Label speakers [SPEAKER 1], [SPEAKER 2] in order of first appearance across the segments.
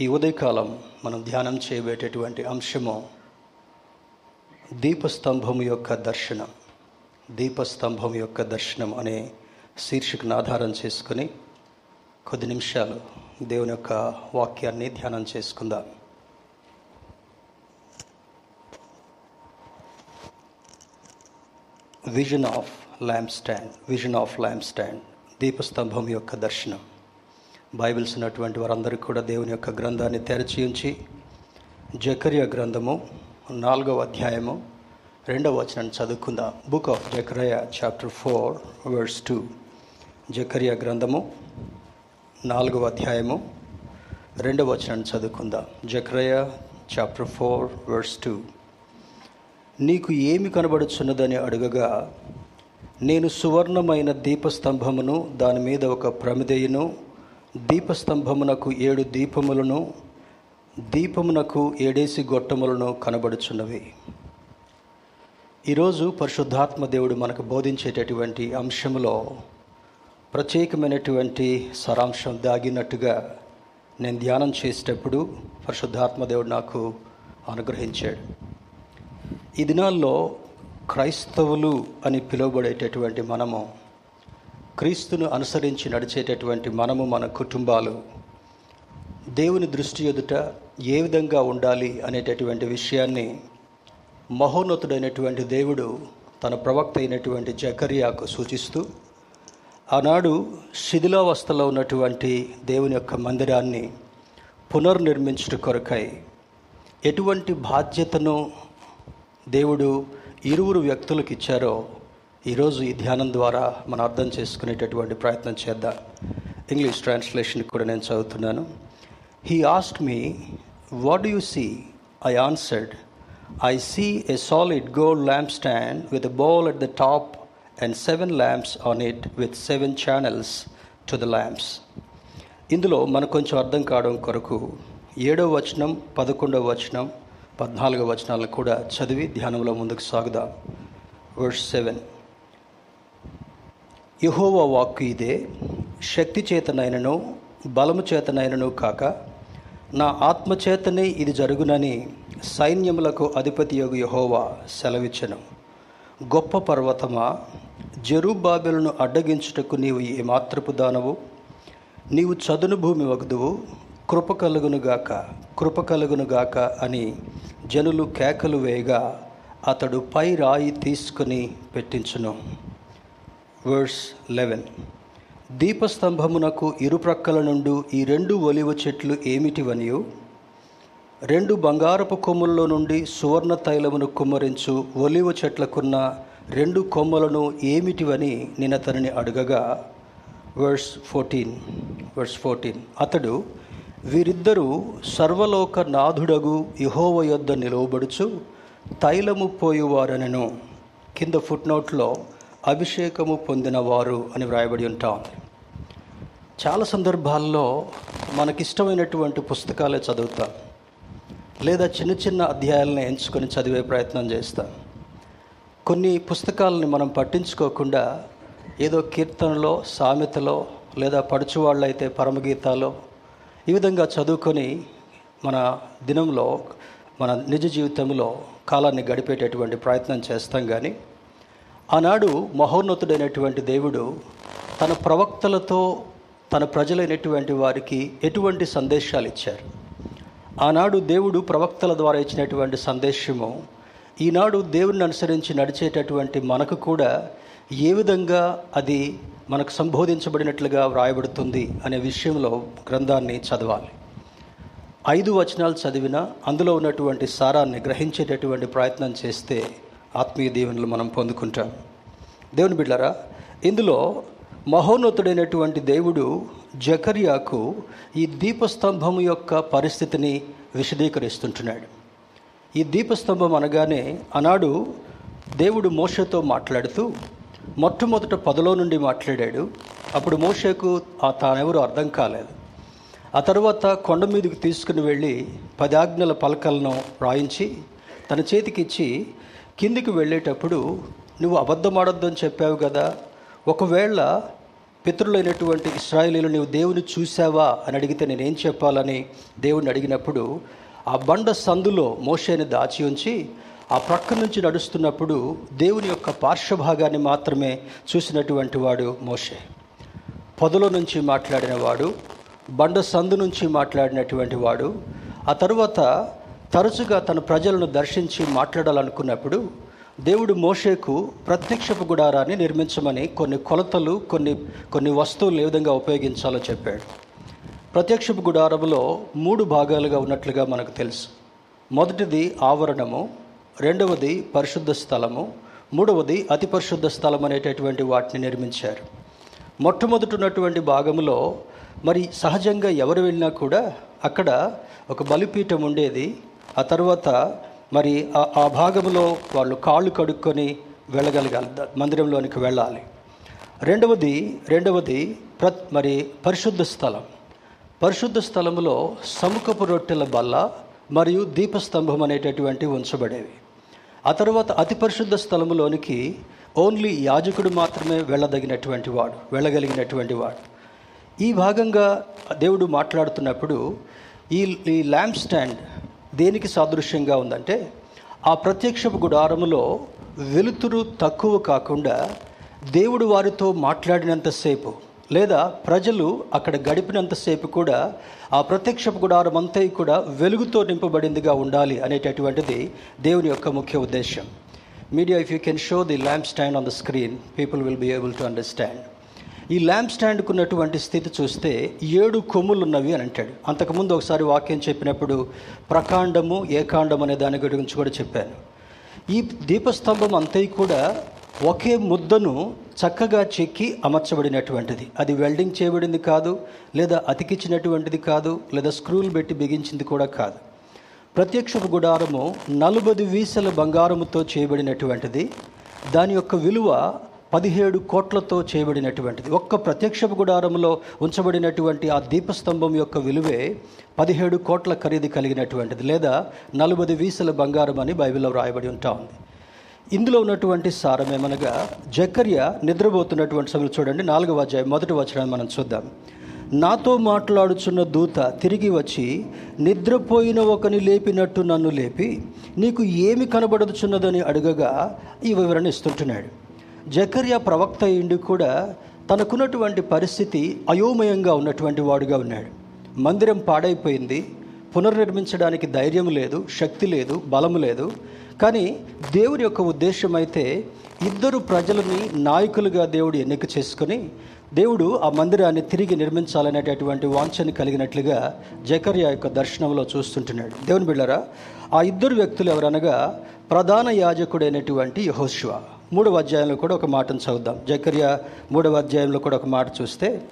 [SPEAKER 1] ఈ ఉదయకాలం మనం ధ్యానం చేయబేటటువంటి అంశము దీపస్తంభం యొక్క దర్శనం. దీపస్తంభం యొక్క దర్శనం అనే శీర్షికను ఆధారం చేసుకుని కొద్ది నిమిషాలు దేవుని యొక్క వాక్యాన్ని ధ్యానం చేసుకుందాం. Vision of lamp stand vision of lamp stand దీపస్తంభం యొక్క దర్శనం. బైబిల్స్ ఉన్నటువంటి వారందరికీ కూడా దేవుని యొక్క గ్రంథాన్ని తెరచి ఉంచి జకర్య గ్రంథము నాలుగవ అధ్యాయము రెండవ వచనాన్ని చదువుకుందాం. Book of Zechariah chapter four verse two జకర్య గ్రంథము నాలుగవ అధ్యాయము రెండవ వచనాన్ని చదువుకుందాం. Zechariah chapter four verse two నీకు ఏమి కనబడుచున్నదని అడుగగా నేను సువర్ణమైన దీపస్తంభమును దాని మీద ఒక ప్రమిదయును దీపస్తంభమునకు ఏడు దీపములను దీపమునకు ఏడేసి గొట్టములను కనబడుచున్నవి. ఈరోజు పరిశుద్ధాత్మ దేవుడు మనకు బోధించేటటువంటి అంశంలో ప్రత్యేకమైనటువంటి సారాంశం దాగినట్టుగా నేను ధ్యానం చేసేటప్పుడు పరిశుద్ధాత్మ దేవుడు నాకు అనుగ్రహించాడు. ఈ దినాల్లో క్రైస్తవులు అని పిలువబడేటటువంటి మనము క్రీస్తును అనుసరించి నడిచేటటువంటి మనము మన కుటుంబాలు దేవుని దృష్టి ఎదుట ఏ విధంగా ఉండాలి అనేటటువంటి విషయాన్ని మహోన్నతుడైనటువంటి దేవుడు తన ప్రవక్త అయినటువంటి జకరియాకు సూచిస్తూ ఆనాడు శిథిలావస్థలో ఉన్నటువంటి దేవుని యొక్క మందిరాన్ని పునర్నిర్మించుట కొరకై ఎటువంటి బాధ్యతను దేవుడు ఇరువురు వ్యక్తులకు ఇచ్చారో ఈరోజు ఈ ధ్యానం ద్వారా మనం అర్థం చేసుకునేటటువంటి ప్రయత్నం చేద్దాం. ఇంగ్లీష్ ట్రాన్స్లేషన్ కూడా నేను చదువుతున్నాను. He asked me what you see I answered I see a solid gold lamp stand with bowl at the top and seven lamps on it with seven channels to the lamps ఇందులో మనకు కొంచెం అర్థం కావడం కొరకు ఏడవ వచనం పదకొండవ వచనం పద్నాలుగో వచనాలను కూడా చదివి ధ్యానంలో ముందుకు సాగుదాం. వర్స్ సెవెన్ యహోవ వాక్కు ఇదే. శక్తి చేతనైనను బలము చేతనైనను కాక నా ఆత్మచేతనే ఇది జరుగునని సైన్యములకు అధిపతి యొగు యహోవా సెలవిచ్చను. గొప్ప పర్వతమా జెరుబాబెలను అడ్డగించుటకు నీవు ఏమాత్రపు దానవు. నీవు చదును భూమి వగదువు కృప కలుగునుగాక కృప కలుగునుగాక అని జనులు కేకలు వేయగా అతడు పై రాయి తీసుకుని పెట్టించును. వర్స్ లెవెన్ దీపస్తంభమునకు ఇరుప్రక్కల నుండి ఈ రెండు ఒలివ చెట్లు ఏమిటివనియు? రెండు బంగారపు కొమ్ముల్లో నుండి సువర్ణ తైలమును కుమ్మరించు ఒలివ చెట్లకున్న రెండు కొమ్మలను ఏమిటివని నేను అతనిని అడగగా వర్స్ ఫోర్టీన్ వర్స్ ఫోర్టీన్ అతడు వీరిద్దరూ సర్వలోక నాథుడగు యహోవ యొద్ద నిలువబడుచు తైలము పోయువారనను. కింద ఫుట్నోట్లో అభిషేకము పొందినవారు అని వ్రాయబడి ఉంటాం. చాలా సందర్భాల్లో మనకిష్టమైనటువంటి పుస్తకాలే చదువుతాం. లేదా చిన్న చిన్న అధ్యాయాలను ఎంచుకొని చదివే ప్రయత్నం చేస్తాం. కొన్ని పుస్తకాలని మనం పట్టించుకోకుండా ఏదో కీర్తనలో సామెతలో లేదా పడుచువాళ్ళైతే పరమగీతాలో ఈ విధంగా చదువుకొని మన దినంలో మన నిజ జీవితంలో కాలాన్ని గడిపేటటువంటి ప్రయత్నం చేస్తాం కానీ ఆనాడు మహోన్నతుడైనటువంటి దేవుడు తన ప్రవక్తలతో తన ప్రజలైనటువంటి వారికి ఎటువంటి సందేశాలు ఇచ్చారు? ఆనాడు దేవుడు ప్రవక్తల ద్వారా ఇచ్చినటువంటి సందేశము ఈనాడు దేవుడిని అనుసరించి నడిచేటటువంటి మనకు కూడా ఏ విధంగా అది మనకు సంబోధించబడినట్లుగా వ్రాయబడుతుంది అనే విషయంలో గ్రంథాన్ని చదవాలి. ఐదు వచనాలు చదివిన అందులో ఉన్నటువంటి సారాన్ని గ్రహించేటటువంటి ప్రయత్నం చేస్తే ఆత్మీయ దీవెనలు మనం పొందుకుంటాం. దేవుని బిడ్డారా ఇందులో మహోన్నతుడైనటువంటి దేవుడు జకర్యాకు ఈ దీపస్తంభం యొక్క పరిస్థితిని విశదీకరిస్తుంటున్నాడు. ఈ దీపస్తంభం అనగానే ఆనాడు దేవుడు మోషతో మాట్లాడుతూ మొట్టమొదట పదలో నుండి మాట్లాడాడు. అప్పుడు మోషకు ఆ తానెవరు అర్థం కాలేదు. ఆ తర్వాత కొండ మీదకి తీసుకుని వెళ్ళి పది ఆజ్ఞల పలకలను రాయించి తన చేతికిచ్చి కిందికి వెళ్ళేటప్పుడు నువ్వు అబద్ధమాడొద్దని చెప్పావు కదా ఒకవేళ పితృలైనటువంటి ఇస్రాయలీలు నీవు దేవుని చూసావా అని అడిగితే నేనేం చెప్పాలని దేవుని అడిగినప్పుడు ఆ బండ సందులో మోషేని దాచి ఉంచి ఆ ప్రక్క నుంచి నడుస్తున్నప్పుడు దేవుని యొక్క పార్శ్వభాగాన్ని మాత్రమే చూసినటువంటి వాడు మోషే. పొదలో నుంచి మాట్లాడిన వాడు బండ సందు నుంచి మాట్లాడినటువంటి వాడు ఆ తరువాత తరచుగా తన ప్రజలను దర్శించి మాట్లాడాలనుకున్నప్పుడు దేవుడు మోషేకు ప్రత్యక్షపు గుడారాన్ని నిర్మించమని కొన్ని కొలతలు కొన్ని కొన్ని వస్తువులు ఏ విధంగా ఉపయోగించాలో చెప్పాడు. ప్రత్యక్షపు గుడారములో మూడు భాగాలుగా ఉన్నట్లుగా మనకు తెలుసు. మొదటిది ఆవరణము రెండవది పరిశుద్ధ స్థలము మూడవది అతి పరిశుద్ధ స్థలం అనేటటువంటి వాటిని నిర్మించారు. మొట్టమొదటి ఉన్నటువంటి భాగంలో మరి సహజంగా ఎవరు వెళ్ళినా కూడా అక్కడ ఒక బలిపీఠం ఉండేది. ఆ తర్వాత మరి ఆ భాగంలో వాళ్ళు కాళ్ళు కడుక్కొని వెళ్ళగలగాలి. మందిరంలోనికి వెళ్ళాలి. రెండవది రెండవది ప్ర మరి పరిశుద్ధ స్థలం. పరిశుద్ధ స్థలములో సముఖపు రొట్టెల బల్ల మరియు దీపస్తంభం అనేటటువంటి ఉంచబడేవి. ఆ తర్వాత అతి పరిశుద్ధ స్థలములోనికి ఓన్లీ యాజకుడు మాత్రమే వెళ్ళదగినటువంటి వాడు వెళ్ళగలిగినటువంటి వాడు. ఈ భాగంగా దేవుడు మాట్లాడుతున్నప్పుడు ఈ ఈ ల్యాంప్ స్టాండ్ దేనికి సాదృశ్యంగా ఉందంటే ఆ ప్రత్యక్షపు గుడారములో వెలుతురు తక్కువ కాకుండా దేవుడు వారితో మాట్లాడినంతసేపు లేదా ప్రజలు అక్కడ గడిపినంతసేపు కూడా ఆ ప్రత్యక్షపు గుడారం అంతా కూడా వెలుగుతో నింపబడిందిగా ఉండాలి అనేటటువంటిది దేవుని యొక్క ముఖ్య ఉద్దేశం media if you can show the lamp stand on the screen people will be able to understand ఈ ల్యాంప్ స్టాండ్కు ఉన్నటువంటి స్థితి చూస్తే ఏడు కొమ్ములు ఉన్నవి అని అంటాడు. అంతకుముందు ఒకసారి వాక్యం చెప్పినప్పుడు ప్రకాండము ఏకాండం అనే దాని గురించి కూడా చెప్పాను. ఈ దీపస్తంభం అంతా కూడా ఒకే ముద్దను చక్కగా చెక్కి అమర్చబడినటువంటిది. అది వెల్డింగ్ చేయబడింది కాదు లేదా అతికించినటువంటిది కాదు లేదా స్క్రూలు పెట్టి బిగించింది కూడా కాదు. ప్రత్యక్షపు గుడారము నలుబది వీసల బంగారముతో చేయబడినటువంటిది. దాని యొక్క విలువ పదిహేడు కోట్లతో చేయబడినటువంటిది. ఒక్క ప్రత్యక్షపు గుడారంలో ఉంచబడినటువంటి ఆ దీపస్తంభం యొక్క విలువే పదిహేడు కోట్ల ఖరీదు కలిగినటువంటిది లేదా నలభై వీసల బంగారం అని బైబిల్లో వ్రాయబడి ఉంటా ఉంది. ఇందులో ఉన్నటువంటి సారం ఏమనగా జకర్య నిద్రపోతున్నటువంటి సమయంలో చూడండి నాలుగవ అధ్యాయం మొదటి వచనాన్ని మనం చూద్దాం. నాతో మాట్లాడుచున్న దూత తిరిగి వచ్చి నిద్రపోయిన ఒకని లేపినట్టు నన్ను లేపి నీకు ఏమి కనబడుచున్నదని అడగగా ఈ వివరణ ఇస్తుంటున్నాడు. జకర్య ప్రవక్త ఇండి కూడా తనకున్నటువంటి పరిస్థితి అయోమయంగా ఉన్నటువంటి వాడుగా ఉన్నాడు. మందిరం పాడైపోయింది. పునర్నిర్మించడానికి ధైర్యం లేదు శక్తి లేదు బలము లేదు. కానీ దేవుని యొక్క ఉద్దేశం అయితే ఇద్దరు ప్రజలని నాయకులుగా దేవుడు ఎన్నిక చేసుకొని దేవుడు ఆ మందిరాన్ని తిరిగి నిర్మించాలనేటటువంటి వాంఛని కలిగినట్లుగా జకర్యా యొక్క దర్శనంలో చూస్తుంటున్నాడు. దేవుని బిళ్ళరా ఆ ఇద్దరు వ్యక్తులు ఎవరనగా ప్రధాన యాజకుడైనటువంటి యహోశివా మూడవ అధ్యాయంలో కూడా ఒక మాటను చదువుదాం. జకర్య మూడవ అధ్యాయంలో కూడా ఒక మాట చూస్తే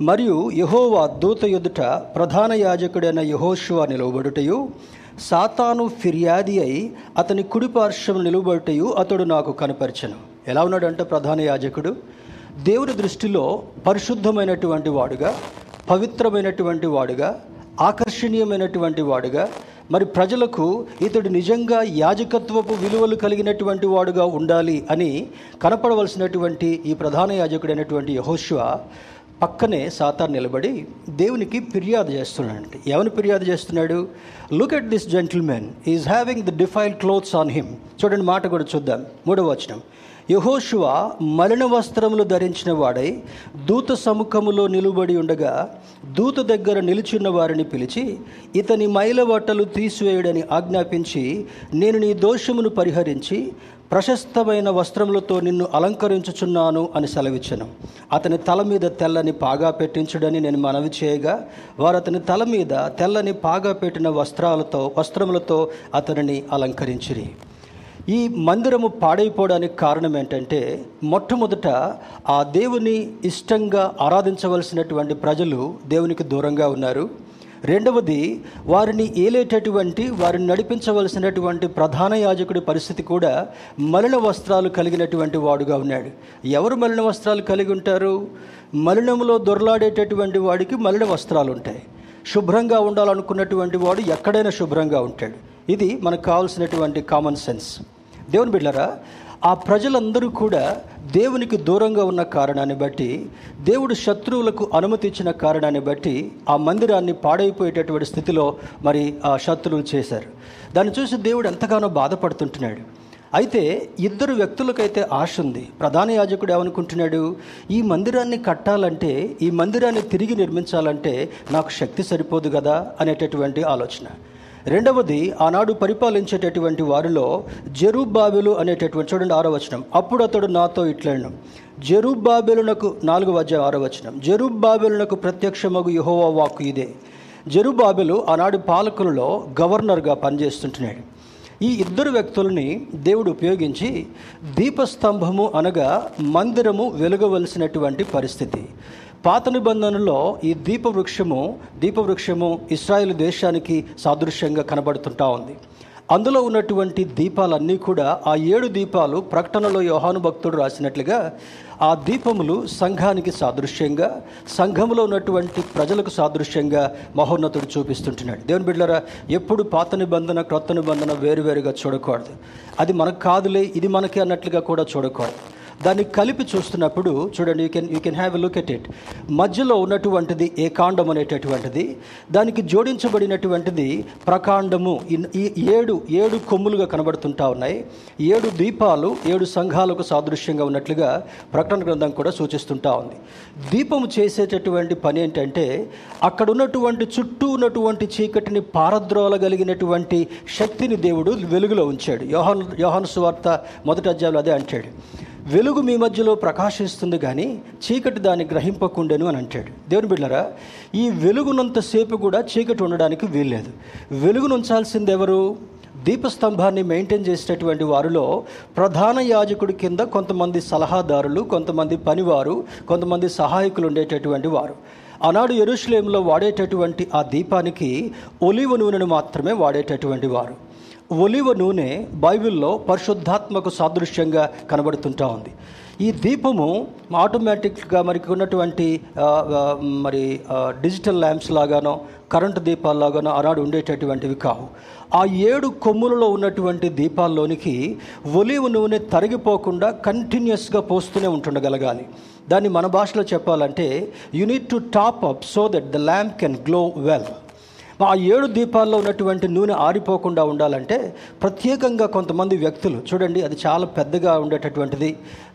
[SPEAKER 1] మరియు యహోవా దూత ఎదుట ప్రధాన యాజకుడైన యహోశివ నిలవబడుటయు సాతాను ఫిర్యాది అయి అతని కుడిపార్శ్వం నిలువబడుటయు అతడు నాకు కనపరిచను. ఎలా ఉన్నాడంటే ప్రధాన యాజకుడు? దేవుని దృష్టిలో పరిశుద్ధమైనటువంటి వాడుగా పవిత్రమైనటువంటి వాడుగా ఆకర్షణీయమైనటువంటి వాడుగా మరి ప్రజలకు ఇతడు నిజంగా యాజకత్వపు విలువలు కలిగినటువంటి వాడుగా ఉండాలి అని కనపడవలసినటువంటి ఈ ప్రధాన యాజకుడైనటువంటి యహోశివ పక్కనే సాతాన్ నిలబడి దేవునికి ఫిర్యాదు చేస్తున్నాడు ఎవరిని ఫిర్యాదు చేస్తున్నాడు? Look at this gentlemen is having the defile clothes on him చూడండి మాట కూడా చూద్దాం. మూడవ వచనం. యహోశువ మలిన వస్త్రములు ధరించిన వాడై దూత సముఖములో నిలుబడి ఉండగా దూత దగ్గర నిలుచున్న వారిని పిలిచి ఇతని మైల బట్టలు తీసివేయడని ఆజ్ఞాపించి నేను నీ దోషమును పరిహరించి ప్రశస్తమైన వస్త్రములతో నిన్ను అలంకరించుచున్నాను అని సెలవిచ్చను. అతని తల మీద తెల్లని పాగా పెట్టించుడని నేను మనవి చేయగా వారు అతని తల మీద తెల్లని పాగా పెట్టిన వస్త్రాలతో వస్త్రములతో అతనిని అలంకరించిరి. ఈ మందిరము పాడైపోవడానికి కారణం ఏంటంటే మొట్టమొదట ఆ దేవుని ఇష్టంగా ఆరాధించవలసినటువంటి ప్రజలు దేవునికి దూరంగా ఉన్నారు. రెండవది వారిని ఏలేటటువంటి వారిని నడిపించవలసినటువంటి ప్రధాన యాజకుడి పరిస్థితి కూడా మలిన వస్త్రాలు కలిగినటువంటి వాడుగా ఉన్నాడు. ఎవరు మలిన వస్త్రాలు కలిగి ఉంటారు? మలినములో దొరలాడేటటువంటి వాడికి మలిన వస్త్రాలు ఉంటాయి. శుభ్రంగా ఉండాలనుకున్నటువంటి వాడు ఎక్కడైనా శుభ్రంగా ఉంటాడు. ఇది మనకు కావాల్సినటువంటి కామన్ సెన్స్ దేవుని బిడ్డరా ఆ ప్రజలందరూ కూడా దేవునికి దూరంగా ఉన్న కారణాన్ని బట్టి దేవుడు శత్రువులకు అనుమతి ఇచ్చిన కారణాన్ని బట్టి ఆ మందిరాన్ని పాడైపోయేటటువంటి స్థితిలో మరి ఆ శత్రువులు చేశారు. దాన్ని చూసి దేవుడు ఎంతగానో బాధపడుతుంటున్నాడు. అయితే ఇద్దరు వ్యక్తులకైతే ఆశ ఉంది. ప్రధాన యాజకుడు ఏమనుకుంటున్నాడు? ఈ మందిరాన్ని కట్టాలంటే ఈ మందిరాన్ని తిరిగి నిర్మించాలంటే నాకు శక్తి సరిపోదు కదా అనేటటువంటి ఆలోచన. రెండవది ఆనాడు పరిపాలించేటటువంటి వారిలో జెరుబాబెలు అనేటటువంటి చూడండి ఆరో వచనం. అప్పుడు అతడు నాతో ఇట్లను జెరుబాబెలునకు నాలుగు వద్ద ఆరో వచనం. జెరుబాబెలునకు ప్రత్యక్షమగు యహోవా వాక్కు ఇదే. జెరుబాబెలు ఆనాడు పాలకులలో గవర్నర్గా పనిచేస్తుంటున్నాడు. ఈ ఇద్దరు వ్యక్తుల్ని దేవుడు ఉపయోగించి దీపస్తంభము అనగా మందిరము వెలుగవలసినటువంటి పరిస్థితి. పాత నిబంధనలో ఈ దీపవృక్షము దీపవృక్షము ఇస్రాయేల్ దేశానికి సాదృశ్యంగా కనబడుతుంటా ఉంది. అందులో ఉన్నటువంటి దీపాలన్నీ కూడా ఆ ఏడు దీపాలు ప్రకటనలో యోహాను భక్తుడు రాసినట్లుగా ఆ దీపములు సంఘానికి సాదృశ్యంగా సంఘంలో ఉన్నటువంటి ప్రజలకు సాదృశ్యంగా మహోన్నతుడు చూపిస్తుంటున్నాడు. దేవుని బిడ్డరా ఎప్పుడు పాత నిబంధన క్రొత్త నిబంధన వేరువేరుగా చూడకూడదు. అది మనకు కాదులే ఇది మనకి అన్నట్లుగా కూడా చూడకూడదు. దాన్ని కలిపి చూస్తున్నప్పుడు చూడండి you can you can have a look at it మధ్యలో ఉన్నటువంటిది ఏకాండం అనేటటువంటిది దానికి జోడించబడినటువంటిది ప్రకాండము. ఈ ఏడు ఏడు కొమ్ములుగా కనబడుతుంటా ఉన్నాయి. ఏడు దీపాలు ఏడు సంఘాలకు సాదృశ్యంగా ఉన్నట్లుగా ప్రకటన గ్రంథం కూడా సూచిస్తుంటా ఉంది. దీపము చేసేటటువంటి పని ఏంటంటే అక్కడ ఉన్నటువంటి చుట్టూ ఉన్నటువంటి చీకటిని పారద్రోలగలిగినటువంటి శక్తిని దేవుడు వెలుగులో ఉంచాడు. యోహన్ యోహాను సువార్త మొదటి అధ్యాయంలో అదే అంటాడు. వెలుగు మీ మధ్యలో ప్రకాశిస్తుంది కానీ చీకటి దాన్ని గ్రహింపకుండెను అని అంటాడు. దేవుని బిడ్డరా ఈ వెలుగునంతసేపు కూడా చీకటి ఉండడానికి వీల్లేదు. వెలుగును ఉంచాల్సింది ఎవరు? దీపస్తంభాన్ని మెయింటైన్ చేసేటటువంటి వారిలో ప్రధాన యాజకుడి కింద కొంతమంది సలహాదారులు కొంతమంది పనివారు కొంతమంది సహాయకులు ఉండేటటువంటి వారు. ఆనాడు ఎరుషులేంలో వాడేటటువంటి ఆ దీపానికి ఒలివ నూనెను మాత్రమే వాడేటటువంటి వారు. ఒలివ నూనె బైబిల్లో పరిశుద్ధాత్మకు సాదృశ్యంగా కనబడుతుంటా ఉంది. ఈ దీపము ఆటోమేటిక్గా మనకి ఉన్నటువంటి మరి డిజిటల్ ల్యాంప్స్ లాగానో కరెంటు దీపాల్లాగానో ఆనాడు ఉండేటటువంటివి కావు. ఆ ఏడు కొమ్ములలో ఉన్నటువంటి దీపాల్లోనికి ఒలివ నూనె తరిగిపోకుండా కంటిన్యూస్గా పోస్తూనే ఉంటుండగలగాలి. దాన్ని మన భాషలో చెప్పాలంటే you need to top up so that the lamp can glow well ఆ ఏడు దీపాల్లో ఉన్నటువంటి నూనె ఆరిపోకుండా ఉండాలంటే ప్రత్యేకంగా కొంతమంది వ్యక్తులు చూడండి అది చాలా పెద్దగా ఉండేటటువంటిది.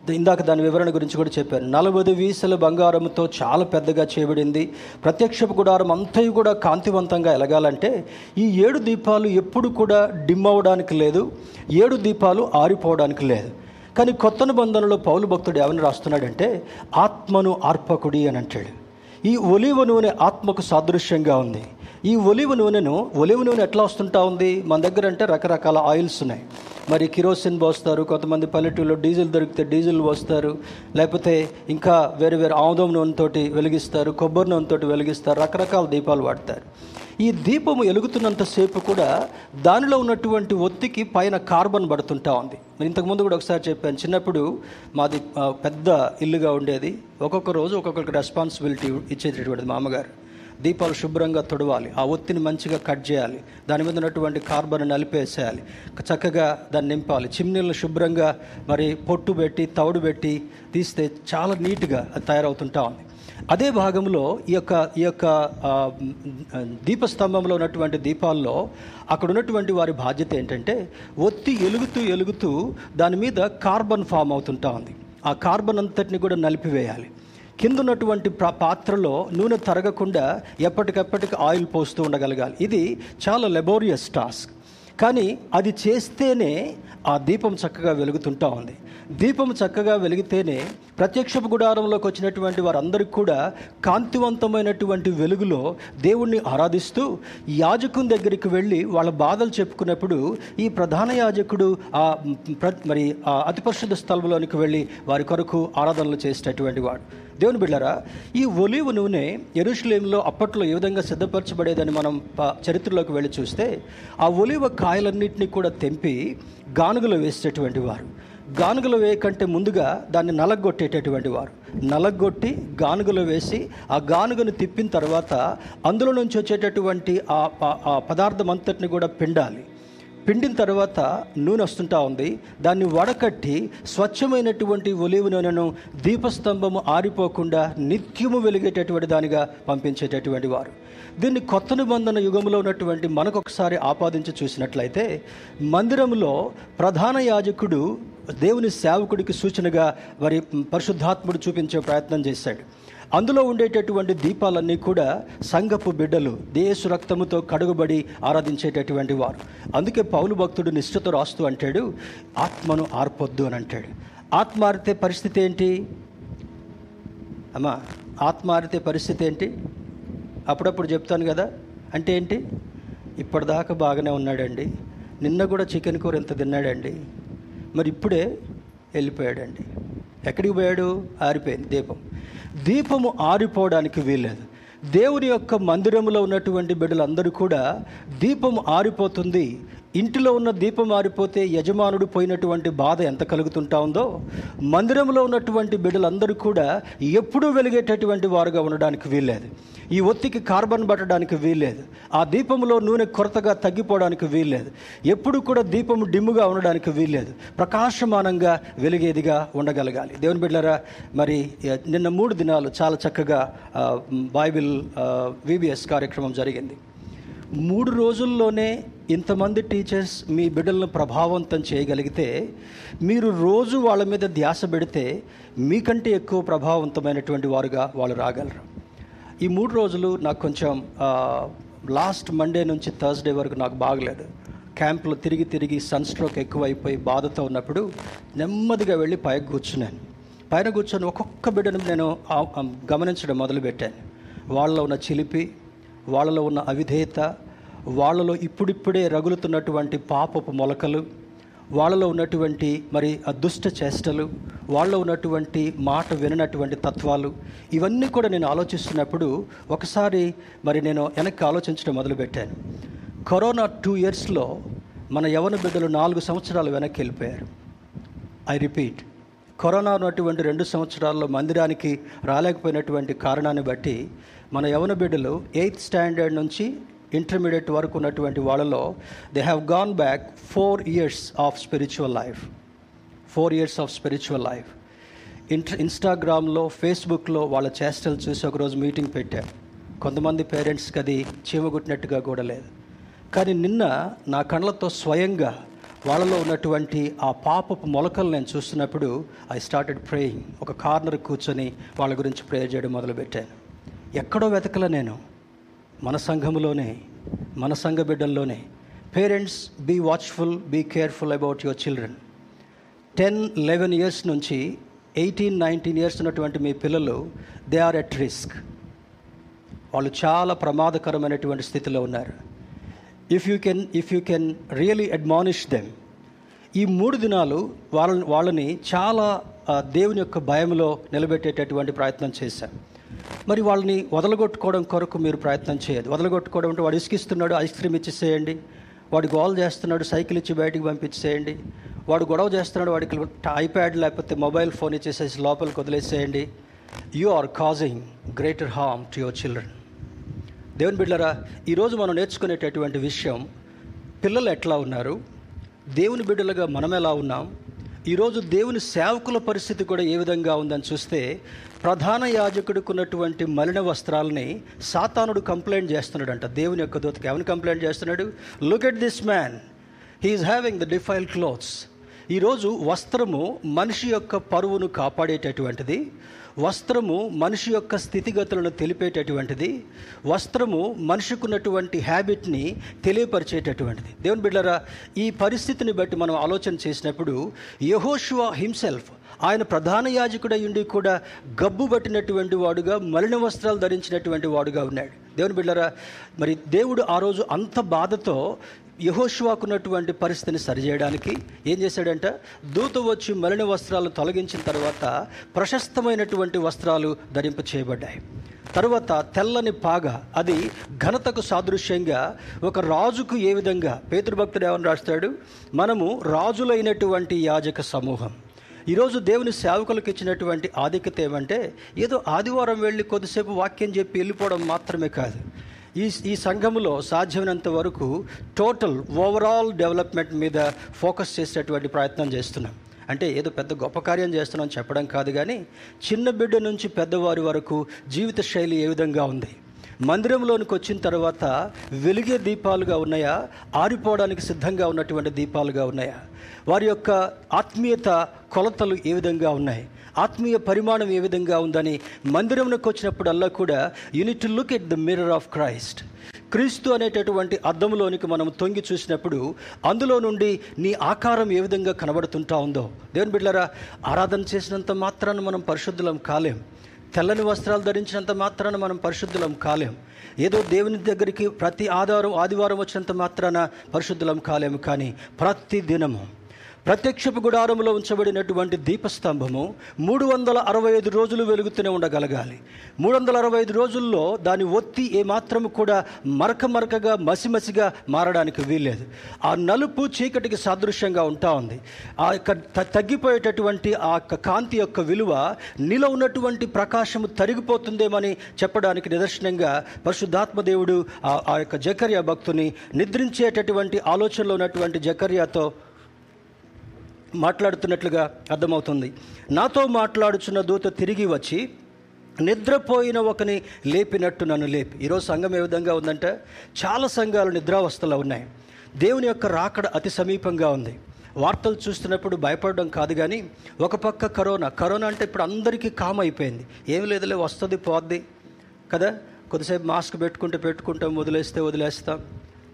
[SPEAKER 1] ఇందాక దాని వివరణ గురించి కూడా చెప్పాను. నలభై వీసల బంగారంతో చాలా పెద్దగా చేయబడింది. ప్రత్యక్షపు గుడారం అంతయు కూడా కాంతివంతంగా ఎలగాలంటే ఈ ఏడు దీపాలు ఎప్పుడు కూడా డిమ్ అవ్వడానికి లేదు ఏడు దీపాలు ఆరిపోవడానికి లేదు. కానీ కొత్త నిబంధనలో పౌలు భక్తుడు ఏమని రాస్తున్నాడంటే ఆత్మను ఆర్పకుడి అని అంటాడు. ఈ ఒలివ నూనె ఆత్మకు సాదృశ్యంగా ఉంది. ఈ ఒలివ నూనెను ఒలివ నూనె ఎట్లా వస్తుంటా ఉంది? మన దగ్గర అంటే రకరకాల ఆయిల్స్ ఉన్నాయి. మరి కిరోసిన్ పోస్తారు కొంతమంది పల్లెటూరులో డీజిల్ దొరికితే డీజిల్ పోస్తారు లేకపోతే ఇంకా వేరే వేరే ఆముదం నూనెతోటి వెలిగిస్తారు కొబ్బరి నూనెతోటి వెలిగిస్తారు రకరకాల దీపాలు వాడతారు. ఈ దీపము వెలుగుతున్నంతసేపు కూడా దానిలో ఉన్నటువంటి ఒత్తికి పైన కార్బన్ పడుతుంటా ఉంది. నేను ఇంతకుముందు కూడా ఒకసారి చెప్పాను చిన్నప్పుడు మాది పెద్ద ఇల్లుగా ఉండేది. ఒక్కొక్క రోజు ఒక్కొక్కరికి రెస్పాన్సిబిలిటీ ఇచ్చేటటువంటిది మా అమ్మగారు. దీపాలు శుభ్రంగా తొడవాలి. ఆ ఒత్తిని మంచిగా కట్ చేయాలి. దాని మీద ఉన్నటువంటి కార్బన్ నలిపేసేయాలి. చక్కగా దాన్ని నింపాలి. చిమ్నీలను శుభ్రంగా మరి పొట్టు పెట్టి తవుడు పెట్టి తీస్తే చాలా నీట్గా తయారవుతుంటా ఉంది. అదే భాగంలో ఈ యొక్క ఈ యొక్క దీపస్తంభంలో ఉన్నటువంటి దీపాల్లో అక్కడ ఉన్నటువంటి వారి బాధ్యత ఏంటంటే ఒత్తి ఎలుగుతూ ఎలుగుతూ దాని మీద కార్బన్ ఫామ్ అవుతుంటా ఉంది. ఆ కార్బన్ అంతటిని కూడా నలిపివేయాలి. కింద ఉన్నటువంటి పాత్రలో నూనె తరగకుండా ఎప్పటికప్పటికి ఆయిల్ పోస్తూ ఉండగలగాలి. ఇది చాలా లెబోరియస్ టాస్క్ కానీ అది చేస్తేనే ఆ దీపం చక్కగా వెలుగుతుంటా ఉంది. దీపం చక్కగా వెలిగితేనే ప్రత్యక్షపు గుడారంలోకి వచ్చినటువంటి వారందరికీ కూడా కాంతివంతమైనటువంటి వెలుగులో దేవుణ్ణి ఆరాధిస్తూ యాజకుని దగ్గరికి వెళ్ళి వాళ్ళ బాధలు చెప్పుకున్నప్పుడు ఈ ప్రధాన యాజకుడు ఆ ప్ర- మరి ఆ అతి పరిశుద్ధ స్థలంలోనికి వెళ్ళి వారి కొరకు ఆరాధనలు చేసేటటువంటి వాడు. దేవుని బిడ్డారా ఈ ఒలివ నూనె ఎరుషులేంలో అప్పట్లో ఏ విధంగా సిద్ధపరచబడేదని మనం చరిత్రలోకి వెళ్ళి చూస్తే ఆ ఒలివ కాయలన్నింటినీ కూడా తెంపి గానుగలు వేసేటటువంటి వారు. గానుగలు వేయకంటే ముందుగా దాన్ని నలగొట్టేటటువంటి వారు. నలగొట్టి గానుగలో వేసి ఆ గానుగను తిప్పిన తర్వాత అందులో నుంచి వచ్చేటటువంటి ఆ ప- ఆ పదార్థం అంతటిని కూడా పిండాలి. పిండిన తర్వాత నూనె వస్తుంటా ఉంది. దాన్ని వడకట్టి స్వచ్ఛమైనటువంటి ఒలివ నూనెను దీపస్తంభము ఆరిపోకుండా నిత్యము వెలిగేటటువంటి దానిగా పంపించేటటువంటి వారు. దీన్ని కొత్త నిబంధన యుగంలో ఉన్నటువంటి మనకు ఒకసారి ఆపాదించి చూసినట్లయితే మందిరంలో ప్రధాన యాజకుడు దేవుని సేవకుడికి సూచనగా మరి పరిశుద్ధాత్ముడు చూపించే ప్రయత్నం చేశాడు. అందులో ఉండేటటువంటి దీపాలన్నీ కూడా సంగపు బిడ్డలు దేశ రక్తముతో కడుగుబడి ఆరాధించేటటువంటి వారు. అందుకే పౌలు భక్తుడు నిష్ఠతో రాస్తూ అంటాడు ఆత్మను ఆర్పొద్దు అని అంటాడు. ఆత్మ ఆరితే పరిస్థితి ఏంటి? అమ్మా ఆత్మ ఆరితే పరిస్థితి ఏంటి? అప్పుడప్పుడు చెప్తాను కదా. అంటే ఏంటి? ఇప్పటిదాకా బాగానే ఉన్నాడండి. నిన్న కూడా చికెన్ కూర ఎంత తిన్నాడండి. మరి ఇప్పుడే వెళ్ళిపోయాడండి. ఎక్కడికి పోయాడు? ఆరిపోయింది దీపం. దీపము ఆరిపోవడానికి వీల్లేదు. దేవుని యొక్క మందిరంలో ఉన్నటువంటి బిడ్డలందరూ కూడా దీపం ఆరిపోతుంది. ఇంటిలో ఉన్న దీపం మారిపోతే యజమానుడు పోయినటువంటి బాధ ఎంత కలుగుతుంటా ఉందో మందిరంలో ఉన్నటువంటి బిడ్డలందరూ కూడా ఎప్పుడూ వెలిగేటటువంటి వారుగా ఉండడానికి వీల్లేదు. ఈ ఒత్తికి కార్బన్ పట్టడానికి వీల్లేదు. ఆ దీపంలో నూనె కొరతగా తగ్గిపోవడానికి వీల్లేదు. ఎప్పుడు కూడా దీపం డిమ్ముగా ఉండడానికి వీల్లేదు. ప్రకాశమానంగా వెలిగేదిగా ఉండగలగాలి. దేవుని బిడ్డలారా మరి నిన్న మూడు దినాలు చాలా చక్కగా బైబిల్ విబిఎస్ కార్యక్రమం జరిగింది. మూడు రోజుల్లోనే ఇంతమంది టీచర్స్ మీ బిడ్డలను ప్రభావవంతం చేయగలిగితే మీరు రోజు వాళ్ళ మీద ధ్యాస పెడితే మీకంటే ఎక్కువ ప్రభావవంతమైనటువంటి వారుగా వాళ్ళు రాగలరు. ఈ మూడు రోజులు నాకు కొంచెం లాస్ట్ మండే నుంచి థర్స్డే వరకు నాకు బాగలేదు. క్యాంప్లో తిరిగి తిరిగి సన్ స్ట్రోక్ ఎక్కువైపోయి బాధతో ఉన్నప్పుడు నెమ్మదిగా వెళ్ళి పైకి కూర్చున్నాను. పైన కూర్చొని ఒక్కొక్క బిడ్డను నేను గమనించడం మొదలుపెట్టాను. వాళ్ళలో ఉన్న చిలిపి వాళ్ళలో ఉన్న అవిధేయత వాళ్ళలో ఇప్పుడిప్పుడే రగులుతున్నటువంటి పాపపు మొలకలు వాళ్ళలో ఉన్నటువంటి మరి అదృష్ట చేష్టలు వాళ్ళలో ఉన్నటువంటి మాట విననటువంటి తత్వాలు ఇవన్నీ కూడా నేను ఆలోచిస్తున్నప్పుడు ఒకసారి మరి నేను వెనక్కి ఆలోచించడం మొదలుపెట్టాను. కరోనా టూ ఇయర్స్లో మన యవన బిడ్డలు నాలుగు సంవత్సరాలు వెనక్కి వెళ్ళిపోయారు. ఐ రిపీట్ కరోనా ఉన్నటువంటి రెండు సంవత్సరాల్లో మందిరానికి రాలేకపోయినటువంటి కారణాన్ని బట్టి మన యవన బిడ్డలు ఎయిత్ స్టాండర్డ్ నుంచి ఇంటర్మీడియట్ వరకు ఉన్నటువంటి వాళ్ళలో they have gone back four years of spiritual life four years of spiritual life inter ఇన్స్టాగ్రామ్లో ఫేస్బుక్లో వాళ్ళ చేష్టలు చూసి ఒకరోజు మీటింగ్ పెట్టారు. కొంతమంది పేరెంట్స్కి అది చీమగుట్టినట్టుగా కూడా లేదు. కానీ నిన్న నా కళ్ళతో స్వయంగా వాళ్ళలో ఉన్నటువంటి ఆ పాపపు మొలకలు నేను చూస్తున్నప్పుడు ఐ స్టార్టెడ్ ప్రేయింగ్ ఒక కార్నర్ కూర్చొని వాళ్ళ గురించి ప్రేయర్ చేయడం మొదలుపెట్టాను. ఎక్కడో వెతకల నేను. మన సంఘములోనే మన సంఘ బిడ్డల్లోనే parents be watchful be careful about your children ten eleven years నుంచి ఎయిటీన్ నైన్టీన్ ఇయర్స్ ఉన్నటువంటి మీ పిల్లలు దే ఆర్ ఎట్ రిస్క్ వాళ్ళు చాలా ప్రమాదకరమైనటువంటి స్థితిలో ఉన్నారు. If you can if you can really admonish them ఈ మూడు దినాలు వాళ్ళని వాళ్ళని చాలా దేవుని యొక్క భయంలో నిలబెట్టేటటువంటి ప్రయత్నం చేశాం. మరి వాళ్ళని వదలగొట్టుకోవడం కొరకు మీరు ప్రయత్నం చేయదు వదలగొట్టుకోవడం అంటే వాడు ఇసుకిస్తున్నాడు ఐస్ క్రీమ్ ఇచ్చేసేయండి. వాడు గోల్ చేస్తున్నాడు సైకిల్ ఇచ్చి బయటికి పంపించేయండి. వాడు గొడవ చేస్తున్నాడు వాడికి ఐప్యాడ్ లేకపోతే మొబైల్ ఫోన్ ఇచ్చేసేసి లోపలికి వదిలేసేయండి. You are causing greater harm to your children. దేవుని బిడ్డరా ఈరోజు మనం నేర్చుకునేటటువంటి విషయం పిల్లలు ఎట్లా ఉన్నారు? దేవుని బిడ్డలుగా మనం ఎలా ఉన్నాం? ఈరోజు దేవుని సేవకుల పరిస్థితి కూడా ఏ విధంగా ఉందని చూస్తే ప్రధాన యాజకుడుకున్నటువంటి మలిన వస్త్రాలని సాతానుడు కంప్లైంట్ చేస్తున్నాడంట. దేవుని యొక్క దూతకి ఏమని కంప్లైంట్ చేస్తున్నాడు? Look at this man he is having the defile clothes ఈరోజు వస్త్రము మనిషి యొక్క పరువును కాపాడేటటువంటిది. వస్త్రము మనిషి యొక్క స్థితిగతులను తెలిపేటటువంటిది వస్త్రము మనిషికి ఉన్నటువంటి హ్యాబిట్ని తెలియపరిచేటటువంటిది. దేవుని బిడ్డరా ఈ పరిస్థితిని బట్టి మనం ఆలోచన చేసినప్పుడు యహోషువా హిమ్సెల్ఫ్ ఆయన ప్రధాన యాజకుడై ఉండి కూడా గబ్బు పట్టినటువంటి వాడుగా మలిన వస్త్రాలు ధరించినటువంటి వాడుగా ఉన్నాడు. దేవుని బిడ్డరా మరి దేవుడు ఆ రోజు అంత బాధతో యహోషువాకున్నటువంటి పరిస్థితిని సరిచేయడానికి ఏం చేశాడంట? దూత వచ్చి మలిన వస్త్రాలు తొలగించిన తర్వాత ప్రశస్తమైనటువంటి వస్త్రాలు ధరింప చేయబడ్డాయి. తరువాత తెల్లని పాగ అది ఘనతకు సాదృశ్యంగా ఒక రాజుకు ఏ విధంగా? పేతృభక్తుడు ఏమని రాస్తాడు? మనము రాజులైనటువంటి యాజక సమూహం. ఈరోజు దేవుని సేవకులకు ఇచ్చినటువంటి ఆధిక్యత ఏమంటే ఏదో ఆదివారం వెళ్ళి కొద్దిసేపు వాక్యం చెప్పి వెళ్ళిపోవడం మాత్రమే కాదు. ఈ ఈ సంఘములో సాధ్యమైనంత వరకు టోటల్ ఓవరాల్ డెవలప్మెంట్ మీద ఫోకస్ చేసేటువంటి ప్రయత్నం చేస్తున్నాం. అంటే ఏదో పెద్ద గొప్ప కార్యం చేస్తున్నాం చెప్పడం కాదు కానీ చిన్న బిడ్డ నుంచి పెద్దవారి వరకు జీవిత శైలి ఏ విధంగా ఉంది? మందిరంలోనికి వచ్చిన తర్వాత వెలిగే దీపాలుగా ఉన్నాయా? ఆరిపోవడానికి సిద్ధంగా ఉన్నటువంటి దీపాలుగా ఉన్నాయా? వారి యొక్క ఆత్మీయత కొలతలు ఏ విధంగా ఉన్నాయి? ఆత్మీయ పరిమాణం ఏ విధంగా ఉందని మందిరంలోకి వచ్చినప్పుడల్లా కూడా you need look at the mirror of Christ క్రీస్తు అనేటటువంటి అద్దంలోనికి మనం తొంగి చూసినప్పుడు అందులో నుండి నీ ఆకారం ఏ విధంగా కనబడుతుంటా ఉందో. దేవుని బిడ్డారా ఆరాధన చేసినంత మాత్రాన మనం పరిశుద్ధులం కాలేం. తెల్లని వస్త్రాలు ధరించినంత మాత్రాన మనం పరిశుద్ధులం కాలేం. ఏదో దేవుని దగ్గరికి ప్రతి ఆదివారం ఆదివారం వచ్చినంత మాత్రాన పరిశుద్ధులం కాలేము. కానీ ప్రతి దినము ప్రత్యక్షపు గుడారంలో ఉంచబడినటువంటి దీపస్తంభము మూడు వందల అరవై ఐదు రోజులు వెలుగుతూనే ఉండగలగాలి. మూడు వందల అరవై ఐదు రోజుల్లో దాని ఒత్తి ఏమాత్రము కూడా మరక మరకగా మసిమసిగా మారడానికి వీల్లేదు. ఆ నలుపు చీకటికి సాదృశ్యంగా ఉంటా ఉంది. ఆ యొక్క తగ్గిపోయేటటువంటి ఆ యొక్క కాంతి యొక్క విలువ నీలో ఉన్నటువంటి ప్రకాశము తరిగిపోతుందేమని చెప్పడానికి నిదర్శనంగా పరిశుద్ధాత్మ దేవుడు ఆ ఆ యొక్క జకర్య భక్తుని నిద్రించేటటువంటి ఆలోచనలో ఉన్నటువంటి జకర్యాతో మాట్లాడుతున్నట్లుగా అర్థమవుతుంది. నాతో మాట్లాడుచున్న దూత తిరిగి వచ్చి నిద్రపోయిన ఒకని లేపినట్టు నన్ను లేపి. ఈరోజు సంఘం ఏ విధంగా ఉందంటే చాలా సంఘాలు నిద్రావస్థలో ఉన్నాయి. దేవుని యొక్క రాకడ అతి సమీపంగా ఉంది. వార్తలు చూస్తున్నప్పుడు భయపడడం కాదు కానీ ఒక పక్క కరోనా. కరోనా అంటే ఇప్పుడు అందరికీ కామ్ అయిపోయింది. ఏమి లేదులే వస్తుంది పోద్ది. కదా? కొద్దిసేపు మాస్క్ పెట్టుకుంటే పెట్టుకుంటాం వదిలేస్తే వదిలేస్తాం.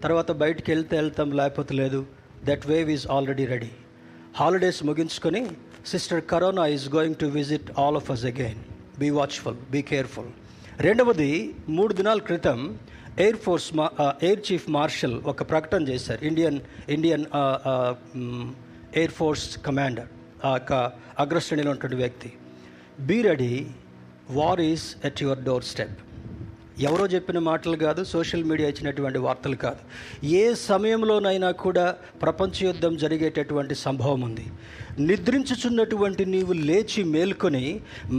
[SPEAKER 1] తర్వాత బయటికి వెళ్తే వెళ్తాం లేకపోతే లేదు. That wave is already ready holidays ముగించుకొని sister corona is going to visit all of us again be watchful be careful రెండవది మూడు దినాల క్రితం ఎయిర్ ఫోర్స్ మా ఎయిర్ చీఫ్ మార్షల్ ఒక ప్రకటన చేశారు. Indian Indian air force commander ఆ యొక్క అగ్రశ్రేణిలో ఉన్నటువంటి వ్యక్తి. Be ready war is at your doorstep ఎవరో చెప్పిన మాటలు కాదు సోషల్ మీడియా ఇచ్చినటువంటి వార్తలు కాదు. ఏ సమయంలోనైనా కూడా ప్రపంచ యుద్ధం జరిగేటటువంటి సంభవం ఉంది. నిద్రించుచున్నటువంటి నీవు లేచి మేల్కొని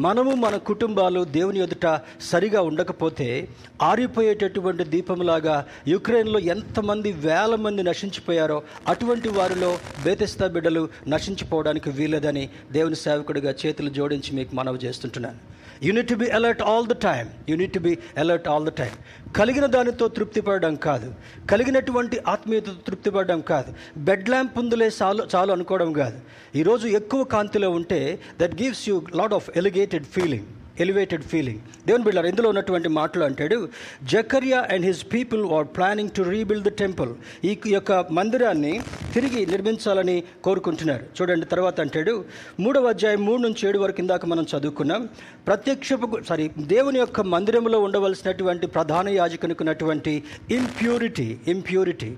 [SPEAKER 1] మనము మన కుటుంబాలు దేవుని ఎదుట సరిగా ఉండకపోతే ఆరిపోయేటటువంటి దీపంలాగా యుక్రెయిన్లో ఎంతమంది వేల మంది నశించిపోయారో అటువంటి వారిలో బేతెస్తా బిడ్డలు నశించిపోవడానికి వీలదని దేవుని సేవకుడిగా చేతులు జోడించి మీకు మనవి చేస్తుంటున్నాను. You need to be alert all the time you need to be alert all the time కలిగిన దానితో తృప్తి పడడం కాదు. కలిగినటువంటి ఆత్మీయతతో తృప్తి పడడం కాదు. బెడ్ ల్యాంప్ ఉందిలే చాలు చాలు అనుకోవడం కాదు. ఈరోజు ఎక్కువ కాంతిలో ఉంటే that gives you lot of elegated feeling elevated feeling దేవుని బిడ్డ ఇందులో ఉన్నటువంటి మాటలు అంటాడు Zechariah and his people are planning to rebuild the temple ఈ యొక్క మందిరాన్ని తిరిగి నిర్మించాలని కోరుకుంటున్నారు. చూడండి తర్వాత అంటాడు మూడవ అధ్యాయం మూడు నుంచి ఏడు వరకు ఇందాక మనం చదువుకున్నాం. ప్రత్యక్షపు సారీ దేవుని యొక్క మందిరంలో ఉండవలసినటువంటి ప్రధాన యాజకునికి ఉన్నటువంటి ఇంప్యూరిటీ ఇంప్యూరిటీ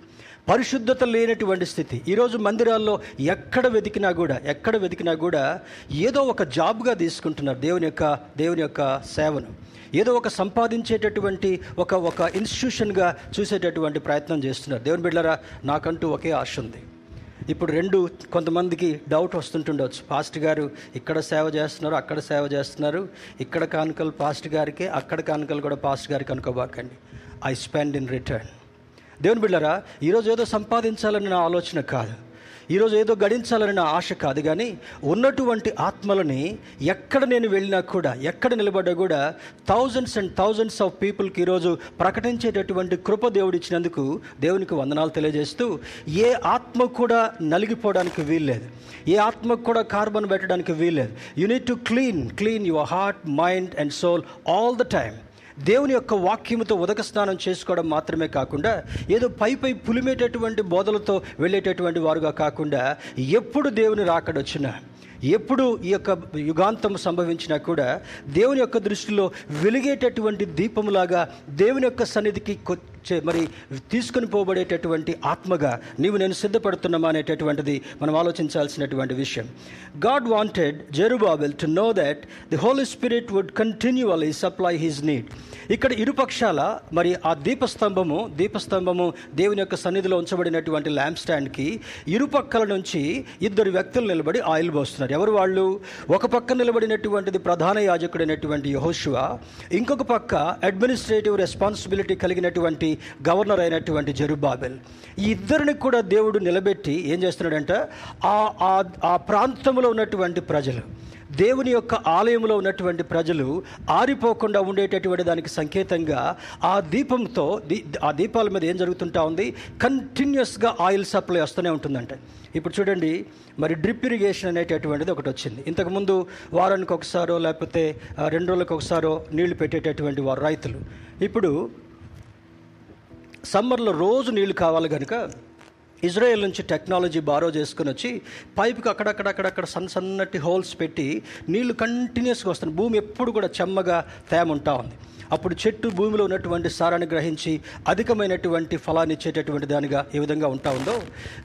[SPEAKER 1] పరిశుద్ధత లేనటువంటి స్థితి. ఈరోజు మందిరాల్లో ఎక్కడ వెతికినా కూడా ఎక్కడ వెతికినా కూడా ఏదో ఒక జాబ్గా తీసుకుంటున్నారు దేవుని యొక్క దేవుని యొక్క సేవను. ఏదో ఒక సంపాదించేటటువంటి ఒక ఒక ఇన్స్టిట్యూషన్గా చూసేటటువంటి ప్రయత్నం చేస్తున్నారు. దేవుని బిడ్డలారా నాకంటూ ఒకే ఆశ ఉంది. ఇప్పుడు రెండు కొంతమందికి డౌట్ వస్తుంటుండవచ్చు పాస్ట్ గారు ఇక్కడ సేవ చేస్తున్నారు అక్కడ సేవ చేస్తున్నారు. ఇక్కడ కానుకలు పాస్ట్ గారికి అక్కడ కానుకలు కూడా పాస్ట్ గారికి అనుకోబాకండి. ఐ స్పెండ్ ఇన్ రిటర్న్ దేవుని బిళ్ళరా ఈరోజు ఏదో సంపాదించాలని నా ఆలోచన కాదు. ఈరోజు ఏదో గడించాలని నా ఆశ కాదు కానీ ఉన్నటువంటి ఆత్మలని ఎక్కడ నేను వెళ్ళినా కూడా ఎక్కడ నిలబడ్డా కూడా థౌజండ్స్ అండ్ థౌజండ్స్ ఆఫ్ పీపుల్కి ఈరోజు ప్రకటించేటటువంటి కృప దేవుడు ఇచ్చినందుకు దేవునికి వందనాలు తెలియజేస్తూ ఏ ఆత్మ కూడా నలిగిపోవడానికి వీల్లేదు. ఏ ఆత్మకు కూడా కార్బన్ పెట్టడానికి వీల్లేదు. You need to clean clean your heart mind and soul all the time దేవుని యొక్క వాక్యముతో ఉదక స్నానం చేసుకోవడం మాత్రమే కాకుండా ఏదో పై పై పులిమేటటువంటి బోధలతో వెళ్ళేటటువంటి వారుగా కాకుండా ఎప్పుడు దేవుని రాకడొచ్చినా ఎప్పుడు ఈ యొక్క యుగాంతం సంభవించినా కూడా దేవుని యొక్క దృష్టిలో వెలిగేటటువంటి దీపములాగా దేవుని యొక్క సన్నిధికి మరి తీసుకుని పోబడేటటువంటి ఆత్మగా నీవు నేను సిద్ధపడుతున్నామా అనేటటువంటిది మనం ఆలోచించాల్సినటువంటి విషయం. God wanted Zerubbabel to know that the Holy Spirit would continuously supply his need. ఇక్కడ ఇరుపక్షాల మరి ఆ దీపస్తంభము దీపస్తంభము దేవుని యొక్క సన్నిధిలో ఉంచబడినటువంటి ల్యాంప్ స్టాండ్కి ఇరుపక్కల నుంచి ఇద్దరు వ్యక్తులు నిలబడి ఆయిల్ పోస్తున్నారు. ఎవరు వాళ్ళు? ఒక పక్క నిలబడినటువంటిది ప్రధాన యాజకుడైనటువంటి యహోశివ ఇంకొక పక్క అడ్మినిస్ట్రేటివ్ రెస్పాన్సిబిలిటీ కలిగినటువంటి గవర్నర్ అయినటువంటి జరుబాబెల్. ఈ ఇద్దరిని కూడా దేవుడు నిలబెట్టి ఏం చేస్తున్నాడంటే? ఆ ఆ- ప్రాంతంలో ఉన్నటువంటి ప్రజలు దేవుని యొక్క ఆలయంలో ఉన్నటువంటి ప్రజలు ఆరిపోకుండా ఉండేటటువంటి దానికి సంకేతంగా ఆ దీపంతో దీ ఆ దీపాల మీద ఏం జరుగుతుంటా ఉంది? కంటిన్యూస్గా ఆయిల్ సప్లై వస్తూనే ఉంటుందంట. ఇప్పుడు చూడండి మరి డ్రిప్ ఇరిగేషన్ అనేటటువంటిది ఒకటి వచ్చింది. ఇంతకుముందు వారానికి ఒకసారో లేకపోతే రెండు రోజులకు ఒకసారో నీళ్ళు పెట్టేటటువంటి వారు రైతులు. ఇప్పుడు సమ్మర్లో రోజు నీళ్ళు కావాలి కనుక ఇజ్రాయెల్ నుంచి టెక్నాలజీ బారో చేసుకుని వచ్చి పైపుకి అక్కడక్కడక్కడక్కడ సన్న సన్నటి హోల్స్ పెట్టి నీళ్ళు కంటిన్యూస్గా వస్తున్నాయి భూమి ఎప్పుడు కూడా చెమ్మగా తేమ ఉంటా ఉంది. అప్పుడు చెట్టు భూమిలో ఉన్నటువంటి సారాన్ని గ్రహించి అధికమైనటువంటి ఫలాన్ని ఇచ్చేటటువంటి దానిగా ఏ విధంగా ఉంటా ఉందో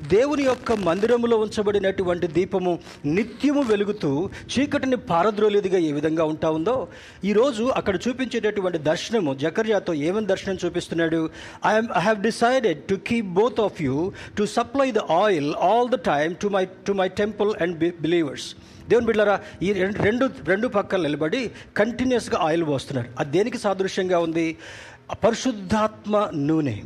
[SPEAKER 1] దేవుని యొక్క మందిరములో ఉంచబడినటువంటి దీపము నిత్యము వెలుగుతూ చీకటిని పారద్రోలేదిగా ఏ విధంగా ఉంటా ఉందో ఈరోజు అక్కడ చూపించేటటువంటి దర్శనము జకర్యాతో ఏమని దర్శనం చూపిస్తున్నాడు? I'm I have decided to keep both of you to supply the oil all the time to my to my temple and believers దేవుని బిడ్డలారా ఈ రెండు రెండు రెండు పక్కలు నిలబడి కంటిన్యూస్గా ఆయిల్ పోస్తున్నారు. అది దేనికి సాదృశ్యంగా ఉంది? పరిశుద్ధాత్మ నూనె.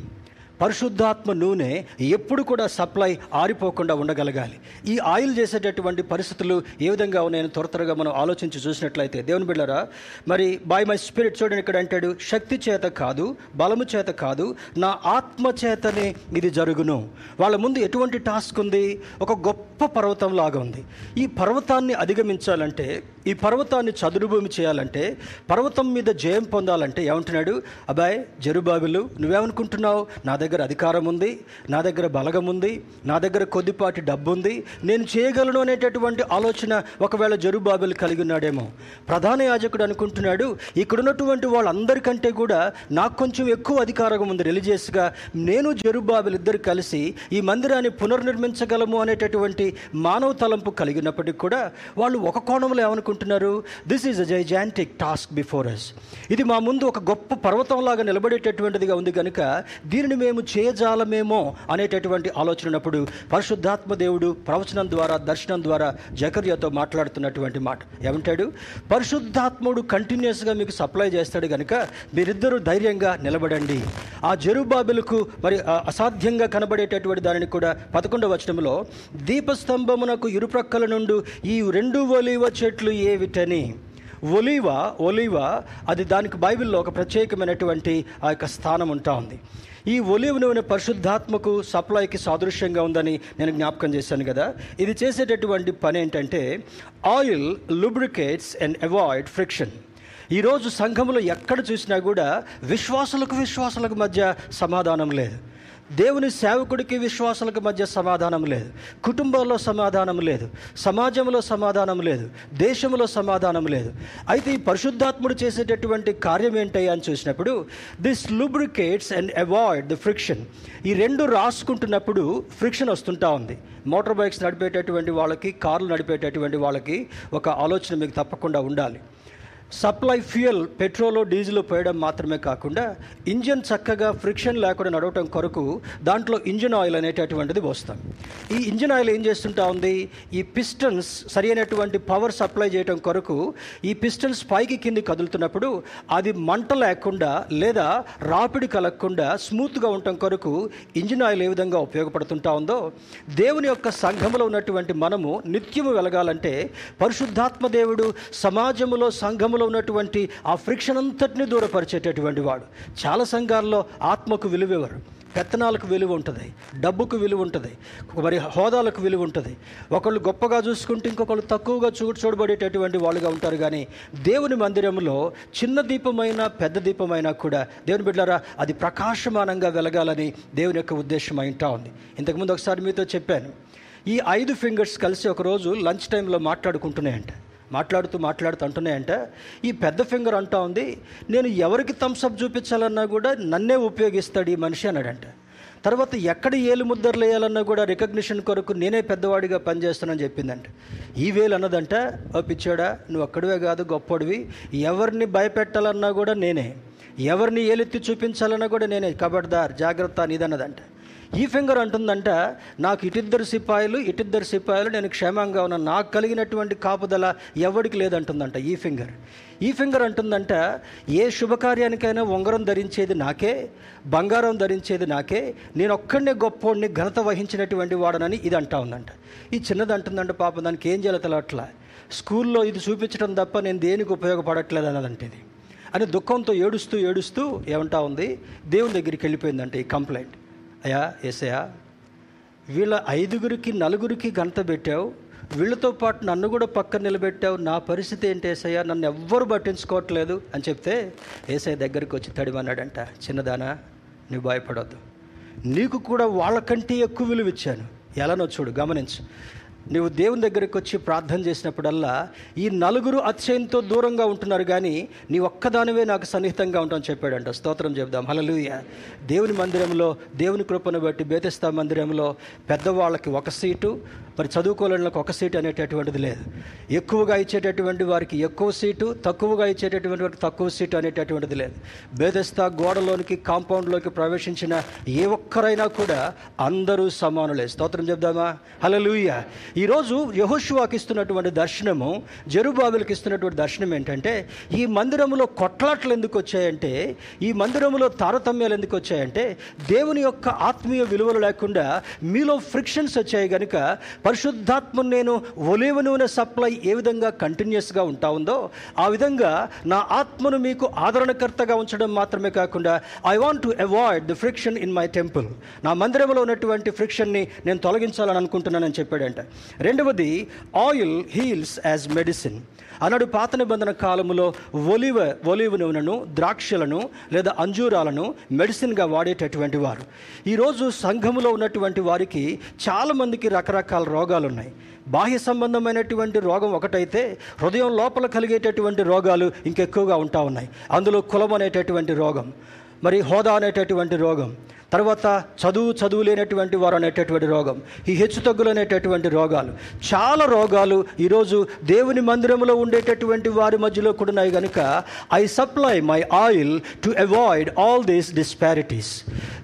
[SPEAKER 1] పరిశుద్ధాత్మ నూనె ఎప్పుడు కూడా సప్లై ఆరిపోకుండా ఉండగలగాలి. ఈ ఆయిల్ చేసేటటువంటి పరిస్థితులు ఏ విధంగా ఉన్నాయని త్వర త్వరగా మనం ఆలోచించి చూసినట్లయితే దేవుని బిళ్ళరా మరి బై మై స్పిరిట్ చూడండి ఇక్కడ అంటాడు శక్తి చేత కాదు బలము చేత కాదు నా ఆత్మ చేతనే ఇది జరుగును. వాళ్ళ ముందు ఎటువంటి టాస్క్ ఉంది? ఒక గొప్ప పర్వతం లాగా ఉంది. ఈ పర్వతాన్ని అధిగమించాలంటే ఈ పర్వతాన్ని చదురుభూమి చేయాలంటే పర్వతం మీద జయం పొందాలంటే ఏమంటున్నాడు? అబ్బాయ్ జరుబాబులు నువ్వేమనుకుంటున్నావు? నా దగ్గర అధికారం ఉంది నా దగ్గర బలగం ఉంది నా దగ్గర కొద్దిపాటి డబ్బు ఉంది నేను చేయగలను అనేటటువంటి ఆలోచన ఒకవేళ జరుబాబులు కలిగి ఉన్నాడేమో. ప్రధాన యాజకుడు అనుకుంటున్నాడు ఇక్కడున్నటువంటి వాళ్ళందరికంటే కూడా నాకు కొంచెం ఎక్కువ అధికారం ఉంది రిలీజియస్గా. నేను జరుబాబులు ఇద్దరు కలిసి ఈ మందిరాన్ని పునర్నిర్మించగలము అనేటటువంటి మానవ తలంపు కలిగినప్పటికీ కూడా వాళ్ళు ఒక కోణంలో ఏమనుకుంటున్నారు? This is a gigantic task before us ఇది మా ముందు ఒక గొప్ప పర్వతంలాగా నిలబడేటటువంటిదిగా ఉంది కనుక దీనిని మేము చేయజాలమేమో అనేటటువంటి ఆలోచన ఉన్నప్పుడు పరిశుద్ధాత్మ దేవుడు ప్రవచనం ద్వారా దర్శనం ద్వారా జకర్యతో మాట్లాడుతున్నటువంటి మాట. ఏమంటాడు? పరిశుద్ధాత్ముడు కంటిన్యూస్గా మీకు సప్లై చేస్తాడు కనుక మీరిద్దరూ ధైర్యంగా నిలబడండి. ఆ జరుబాబులకు మరి అసాధ్యంగా కనబడేటటువంటి దానిని కూడా పదకొండవ వచనంలో దీపస్తంభమునకు ఇరుప్రక్కల నుండి ఈ రెండు ఒలివ చెట్లు ఏవిటని? ఒలివ ఒలివ అది దానికి బైబిల్లో ఒక ప్రత్యేకమైనటువంటి ఆ యొక్క స్థానం ఉంటా ఉంది. ఈ ఒలివ్ నూనె పరిశుద్ధాత్మకు సప్లైకి సాదృశ్యంగా ఉందని నేను జ్ఞాపకం చేశాను కదా. ఇది చేసేటటువంటి పని ఏంటంటే oil lubricates and avoid friction ఈరోజు సంఘంలో ఎక్కడ చూసినా కూడా విశ్వాసులకు విశ్వాసులకు మధ్య సమాధానం లేదు. దేవుని సేవకుడికి విశ్వాసులకు మధ్య సమాధానం లేదు. కుటుంబంలో సమాధానం లేదు. సమాజంలో సమాధానం లేదు. దేశంలో సమాధానం లేదు. అయితే ఈ పరిశుద్ధాత్ముడు చేసేటటువంటి కార్యం ఏంటయ్యా అని చూసినప్పుడు this lubricates and avoid the friction ఈ రెండు రాసుకుంటున్నప్పుడు ఫ్రిక్షన్ వస్తుంటా ఉంది. మోటార్ బైక్స్ నడిపేటటువంటి వాళ్ళకి కార్లు నడిపేటటువంటి వాళ్ళకి ఒక ఆలోచన మీకు తప్పకుండా ఉండాలి. సప్లై ఫ్యూయల్ పెట్రోల్ డీజిల్ పోయడం మాత్రమే కాకుండా ఇంజన్ చక్కగా ఫ్రిక్షన్ లేకుండా నడవటం కొరకు దాంట్లో ఇంజన్ ఆయిల్ అనేటటువంటిది పోస్తాం. ఈ ఇంజన్ ఆయిల్ ఏం చేస్తుంటా ఉంది? ఈ పిస్టన్స్ సరి అయినటువంటి పవర్ సప్లై చేయడం కొరకు ఈ పిస్టన్స్ పైకి కింది కదులుతున్నప్పుడు అది మంట లేకుండా లేదా రాపిడి కలగకుండా స్మూత్గా ఉండటం కొరకు ఇంజిన్ ఆయిల్ ఏ విధంగా ఉపయోగపడుతుంటా ఉందో దేవుని యొక్క సంఘములో ఉన్నటువంటి మనము నిత్యము వెలగాలంటే పరిశుద్ధాత్మ దేవుడు సమాజములో సంఘములో ఉన్నటువంటి ఆ ఫ్రిక్షన్ అంతటిని దూరపరిచేటటువంటి వాడు. చాలా సంఘాల్లో ఆత్మకు విలువ ఇవ్వరు పెత్తనాలకు విలువ ఉంటుంది డబ్బుకు విలువ ఉంటుంది మరి హోదాలకు విలువ ఉంటుంది. ఒకళ్ళు గొప్పగా చూసుకుంటే ఇంకొకళ్ళు తక్కువగా చూ చూడబడేటటువంటి వాళ్ళుగా ఉంటారు కానీ దేవుని మందిరంలో చిన్న దీపమైనా పెద్ద దీపమైనా కూడా దేవుని బిడ్డారా అది ప్రకాశమానంగా వెలగాలని దేవుని యొక్క ఉద్దేశం అయింటా ఉంది. ఇంతకుముందు ఒకసారి మీతో చెప్పాను. ఈ ఐదు ఫింగర్స్ కలిసి ఒకరోజు లంచ్ టైంలో మాట్లాడుకుంటున్నాయంట. మాట్లాడుతూ మాట్లాడుతూ అంటున్నాయంట ఈ పెద్ద ఫింగర్ అంటా ఉంది నేను ఎవరికి థమ్స్అప్ చూపించాలన్నా కూడా నన్నే ఉపయోగిస్తాడు ఈ మనిషి అన్నాడంట. తర్వాత ఎక్కడ ఏలు ముద్దర్లు వేయాలన్నా కూడా రికగ్నిషన్ కొరకు నేనే పెద్దవాడిగా పనిచేస్తానని చెప్పిందంట. ఈ వేలు అన్నదంట ఓ పిచ్చాడా నువ్వు అక్కడివే కాదు గొప్పడివి. ఎవరిని భయపెట్టాలన్నా కూడా నేనే. ఎవరిని ఏలెత్తి చూపించాలన్నా కూడా నేనే. కబడ్దార్ జాగ్రత్త నీదన్నదంట. ఈ ఫింగర్ అంటుందంట నాకు ఇటిద్దరు సిపాయిలు ఇటిద్దరు సిపాయిలు నేను క్షేమంగా ఉన్నాను నాకు కలిగినటువంటి కాపుదల ఎవరికి లేదంటుందంట ఈ ఫింగర్. ఈ ఫింగర్ అంటుందంట ఏ శుభకార్యానికైనా ఉంగరం ధరించేది నాకే బంగారం ధరించేది నాకే నేను ఒక్కడినే గొప్పోడిని ఘనత వహించినటువంటి వాడనని ఇది అంటా ఉందంట. ఈ చిన్నది అంటుందంట పాపం దానికి ఏం చేయాలి తెలవట్లా. స్కూల్లో ఇది చూపించడం తప్ప నేను దేనికి ఉపయోగపడట్లేదు అన్నదంటే ఇది అని దుఃఖంతో ఏడుస్తూ ఏడుస్తూ ఏమంటా ఉంది దేవుని దగ్గరికి వెళ్ళిపోయిందంట ఈ కంప్లైంట్. అయ్యా ఏసయ్యా వీళ్ళ ఐదుగురికి నలుగురికి గంట పెట్టావు. వీళ్ళతో పాటు నన్ను కూడా పక్కన నిలబెట్టావు. నా పరిస్థితి ఏంటి ఏసయ్యా? నన్ను ఎవ్వరు పట్టించుకోవట్లేదు అని చెప్తే ఏసయ్య దగ్గరికి వచ్చి తడిమన్నాడంట చిన్నదానా నువ్వు భయపడద్దు. నీకు కూడా వాళ్ళకంటే ఎక్కువ విలువ ఇచ్చాను ఎలానో చూడు గమనించు. నువ్వు దేవుని దగ్గరికి వచ్చి ప్రార్థన చేసినప్పుడల్లా ఈ నలుగురు అతిశయంతో దూరంగా ఉంటున్నారు కానీ నీ ఒక్కదానివే నాకు సన్నిహితంగా ఉంటామని చెప్పాడంట. స్తోత్రం చెప్దాం హలలుయ దేవుని మందిరంలో దేవుని కృపను బట్టి బేతస్తా మందిరంలో పెద్దవాళ్ళకి ఒక సీటు మరి చదువుకోలేళ్ళకి ఒక సీటు అనేటటువంటిది లేదు. ఎక్కువగా ఇచ్చేటటువంటి వారికి ఎక్కువ సీటు తక్కువగా ఇచ్చేటటువంటి వారికి తక్కువ సీటు అనేటటువంటిది లేదు. బేదస్తా గోడలోనికి కాంపౌండ్లోకి ప్రవేశించిన ఏ ఒక్కరైనా కూడా అందరూ సమానులే. స్తోత్రం చెప్దామా? హలలుయ ఈరోజు యహోషువాకి ఇస్తున్నటువంటి దర్శనము జరుబాబులకి ఇస్తున్నటువంటి దర్శనం ఏంటంటే ఈ మందిరంలో కొట్లాట్లు ఎందుకు వచ్చాయంటే ఈ మందిరంలో తారతమ్యాలు ఎందుకు వచ్చాయంటే దేవుని యొక్క ఆత్మీయ విలువలు లేకుండా మీలో ఫ్రిక్షన్స్ వచ్చాయి కనుక పరిశుద్ధాత్మను నేను ఒలివ నూనె సప్లై ఏ విధంగా కంటిన్యూస్గా ఉంటా ఉందో ఆ విధంగా నా ఆత్మను మీకు ఆదరణకర్తగా ఉంచడం మాత్రమే కాకుండా I want to avoid the friction in my temple నా మందిరంలో ఉన్నటువంటి ఫ్రిక్షన్ని నేను తొలగించాలని అనుకుంటున్నానని చెప్పాడంట. రెండవది ఆయిల్ హీల్స్ యాజ్ మెడిసిన్ అన్నాడు పాత నిబంధన కాలంలో ఒలివ ఒలివ నూనెను ద్రాక్షలను లేదా అంజూరాలను మెడిసిన్గా వాడేటటువంటి వారు. ఈరోజు సంఘములో ఉన్నటువంటి వారికి చాలామందికి రకరకాల రోగాలు ఉన్నాయి బాహ్య సంబంధమైనటువంటి రోగం ఒకటైతే హృదయం లోపల కలిగేటటువంటి రోగాలు ఇంకెక్కువగా ఉంటా ఉన్నాయి. అందులో కులం అనేటటువంటి రోగం మరి హోదా అనేటటువంటి రోగం తర్వాత చదువు చదువు లేనటువంటి వారు అనేటటువంటి రోగం ఈ హెచ్చుతగ్గులు అనేటటువంటి రోగాలు. చాలా రోగాలు ఈరోజు దేవుని మందిరంలో ఉండేటటువంటి వారి మధ్యలో కూడా ఉన్నాయి కనుక I supply my oil to avoid all these disparities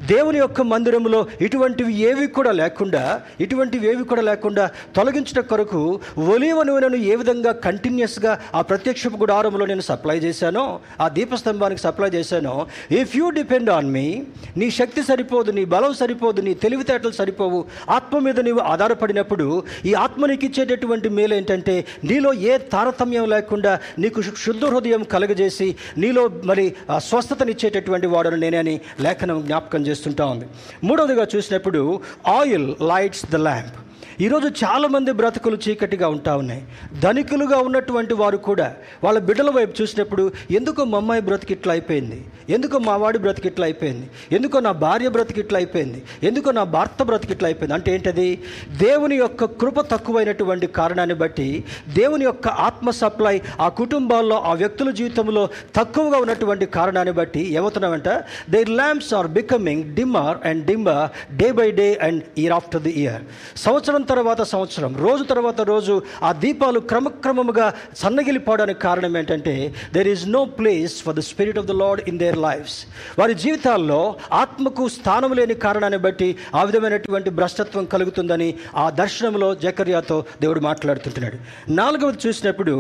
[SPEAKER 1] దేవుని యొక్క మందిరంలో ఇటువంటివి ఏవి కూడా లేకుండా ఇటువంటివి ఏవి కూడా లేకుండా తొలగించడం కొరకు ఒలివ నూనెను ఏ విధంగా కంటిన్యూస్గా ఆ ప్రత్యక్షపు గుడారంలో నేను సప్లై చేశానో ఆ దీపస్తంభానికి సప్లై చేశానో if you depend on me నీ శక్తి సరిపోదు నీ బలం సరిపోదు నీ తెలివితేటలు సరిపోవు. ఆత్మ మీద నీవు ఆధారపడినప్పుడు ఈ ఆత్మ నీకు ఇచ్చేటటువంటి మేలు ఏంటంటే నీలో ఏ తారతమ్యం లేకుండా నీకు శుద్ధ హృదయం కలుగజేసి నీలో మరి స్వస్థతనిచ్చేటటువంటి వాడను నేనని లేఖనం జ్ఞాపకం చేస్తుంటా ఉంది. మూడవదిగా చూసినప్పుడు ఆయిల్ లైట్స్ ద ల్యాంప్. ఈరోజు చాలామంది బ్రతుకులు చీకటిగా ఉంటా ఉన్నాయి. ధనికులుగా ఉన్నటువంటి వారు కూడా వాళ్ళ బిడ్డల వైపు చూసినప్పుడు ఎందుకో మా అమ్మాయి బ్రతికి ఇట్లా అయిపోయింది? ఎందుకో మా వాడి బ్రతికి ఇట్లా అయిపోయింది? ఎందుకో నా భార్య బ్రతికి ఇట్లా అయిపోయింది? ఎందుకో నా భర్త బ్రతికి ఇట్లా అయిపోయింది? అంటే ఏంటది? దేవుని యొక్క కృప తక్కువైనటువంటి కారణాన్ని బట్టి దేవుని యొక్క ఆత్మ సప్లై ఆ కుటుంబాల్లో ఆ వ్యక్తుల జీవితంలో తక్కువగా ఉన్నటువంటి కారణాన్ని బట్టి ఏమవుతున్నామంట their lamps are becoming dimmer and dimmer day by day and year after the year సంవత్సరం తర్వాత సంవత్సరం రోజు తర్వాత రోజు ఆ దీపాలు క్రమక్రమముగా సన్నగిలిపోవడానికి కారణం ఏంటంటే there is no place for the spirit of the Lord in their lives వారి జీవితాల్లో ఆత్మకు స్థానం లేని కారణాన్ని బట్టి ఆ విధమైనటువంటి భ్రష్టత్వం కలుగుతుందని ఆ దర్శనంలో జకర్యాతో దేవుడు మాట్లాడుతుంటున్నాడు. నాలుగవది చూసినప్పుడు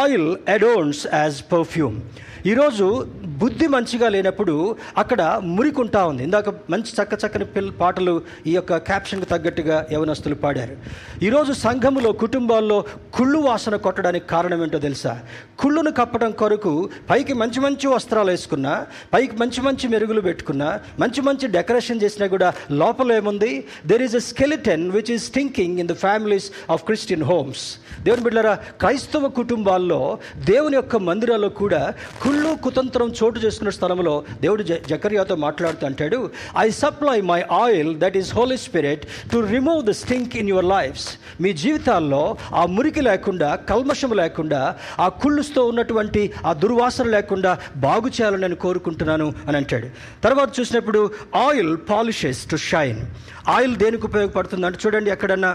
[SPEAKER 1] ఆయిల్ అడోన్స్ యాజ్ పర్ఫ్యూమ్ ఈరోజు బుద్ధి మంచిగా లేనప్పుడు అక్కడ మురికుంటా ఉంది. ఇందాక మంచి చక్క చక్కని పిల్ల పాటలు ఈ యొక్క క్యాప్షన్కి తగ్గట్టుగా యవనస్తులు పాడారు. ఈరోజు సంఘములో కుటుంబాల్లో కుళ్ళు వాసన కొట్టడానికి కారణం ఏంటో తెలుసా? కుళ్ళును కప్పడం కొరకు పైకి మంచి మంచి వస్త్రాలు వేసుకున్నా పైకి మంచి మంచి మెరుగులు పెట్టుకున్నా మంచి మంచి డెకరేషన్ చేసినా కూడా లోపల ఏముంది? There is a skeleton which is thinking in the families of Christian homes దేవుని బిడ్డరా క్రైస్తవ కుటుంబాల్లో దేవుని యొక్క మందిరాల్లో కూడా కుళ్ళు కుతంత్రం చోటు చేసుకున్న స్థలంలో దేవుడు జకర్యాతో మాట్లాడుతూ అంటాడు I supply my oil that is Holy Spirit to remove the stink in your your lives మీ జీవితాల్లో ఆ మురికి లేకుండా కల్మషం లేకుండా ఆ కుళ్ళుస్తో ఉన్నటువంటి ఆ దుర్వాసన లేకుండా బాగు చేయాలని నేను కోరుకుంటున్నాను అని అంటాడు. తర్వాత చూసినప్పుడు oil polishes to shine. Oil దేనికి ఉపయోగపడుతుంది అంటే చూడండి ఎక్కడన్నా.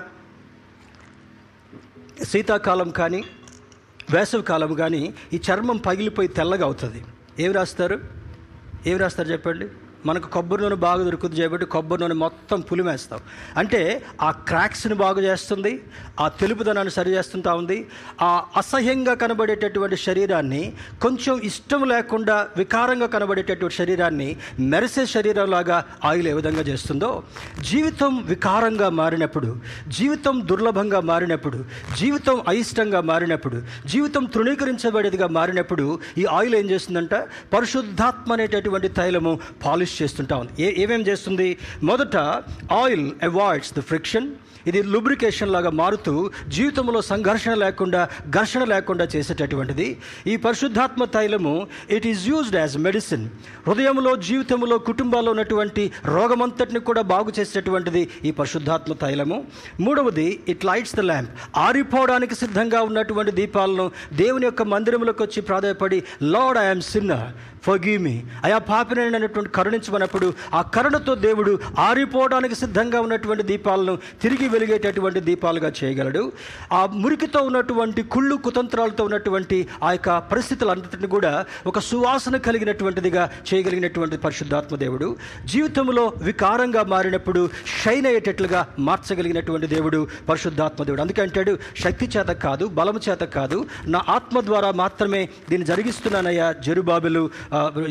[SPEAKER 1] శీతాకాలం కానీ వేసవికాలం కానీ ఈ చర్మం పగిలిపోయి తెల్లగా అవుతుంది. ఏమి రాస్తారు? ఏమి రాస్తారు చెప్పండి? మనకు కొబ్బరి నూనె బాగా దొరుకుతుంది చేయబట్టి కొబ్బరి నూనె మొత్తం పులిమేస్తాం. అంటే ఆ క్రాక్స్ని బాగు చేస్తుంది ఆ తెలుపుదనాన్ని సరి చేస్తుంటా ఉంది ఆ అసహ్యంగా కనబడేటటువంటి శరీరాన్ని కొంచెం ఇష్టం లేకుండా వికారంగా కనబడేటటువంటి శరీరాన్ని మెరిసే శరీరంలాగా ఆయిల్ ఏ విధంగా చేస్తుందో జీవితం వికారంగా మారినప్పుడు జీవితం దుర్లభంగా మారినప్పుడు జీవితం అయిష్టంగా మారినప్పుడు జీవితం తృణీకరించబడేదిగా మారినప్పుడు ఈ ఆయిల్ ఏం చేస్తుందంట? పరిశుద్ధాత్మ అనేటటువంటి తైలము పాలిష్ చేస్తుంటా ఉంది. ఏ ఏమేం చేస్తుంది? మొదట ఆయిల్ అవాయిడ్స్ ద ఫ్రిక్షన్ ఇది లూబ్రికేషన్ లాగా మారుతూ జీవితంలో సంఘర్షణ లేకుండా ఘర్షణ లేకుండా చేసేటటువంటిది. ఈ పరిశుద్ధాత్మ తైలము it is used as medicine హృదయంలో జీవితంలో కుటుంబాల్లో ఉన్నటువంటి రోగమంతటిని కూడా బాగు చేసేటటువంటిది ఈ పరిశుద్ధాత్మ తైలము. మూడవది ఇట్ లైట్స్ ద ల్యాంప్ ఆరిపోవడానికి సిద్ధంగా ఉన్నటువంటి దీపాలను దేవుని యొక్క మందిరంలోకి వచ్చి ప్రాధాయపడి Lord I'm sinner forgive me అయా పాపిని అనేటువంటి కరుణించమన్నప్పుడు ఆ కరుణతో దేవుడు ఆరిపోవడానికి సిద్ధంగా ఉన్నటువంటి దీపాలను తిరిగి వెలిగేటటువంటి దీపాలుగా చేయగలడు. ఆ మురికితో ఉన్నటువంటి కుళ్ళు కుతంత్రాలతో ఉన్నటువంటి ఆ యొక్క పరిస్థితులంతటిని కూడా ఒక సువాసన కలిగినటువంటిదిగా చేయగలిగినటువంటి పరిశుద్ధాత్మ దేవుడు. జీవితంలో వికారంగా మారినప్పుడు షైన్ అయ్యేటట్లుగా మార్చగలిగినటువంటి దేవుడు పరిశుద్ధాత్మ దేవుడు. అందుకే అంటాడు శక్తి చేత కాదు బలము చేత కాదు. నా ఆత్మ ద్వారా మాత్రమే దీన్ని జరిగిస్తున్నానయ్యా జరుబాబులు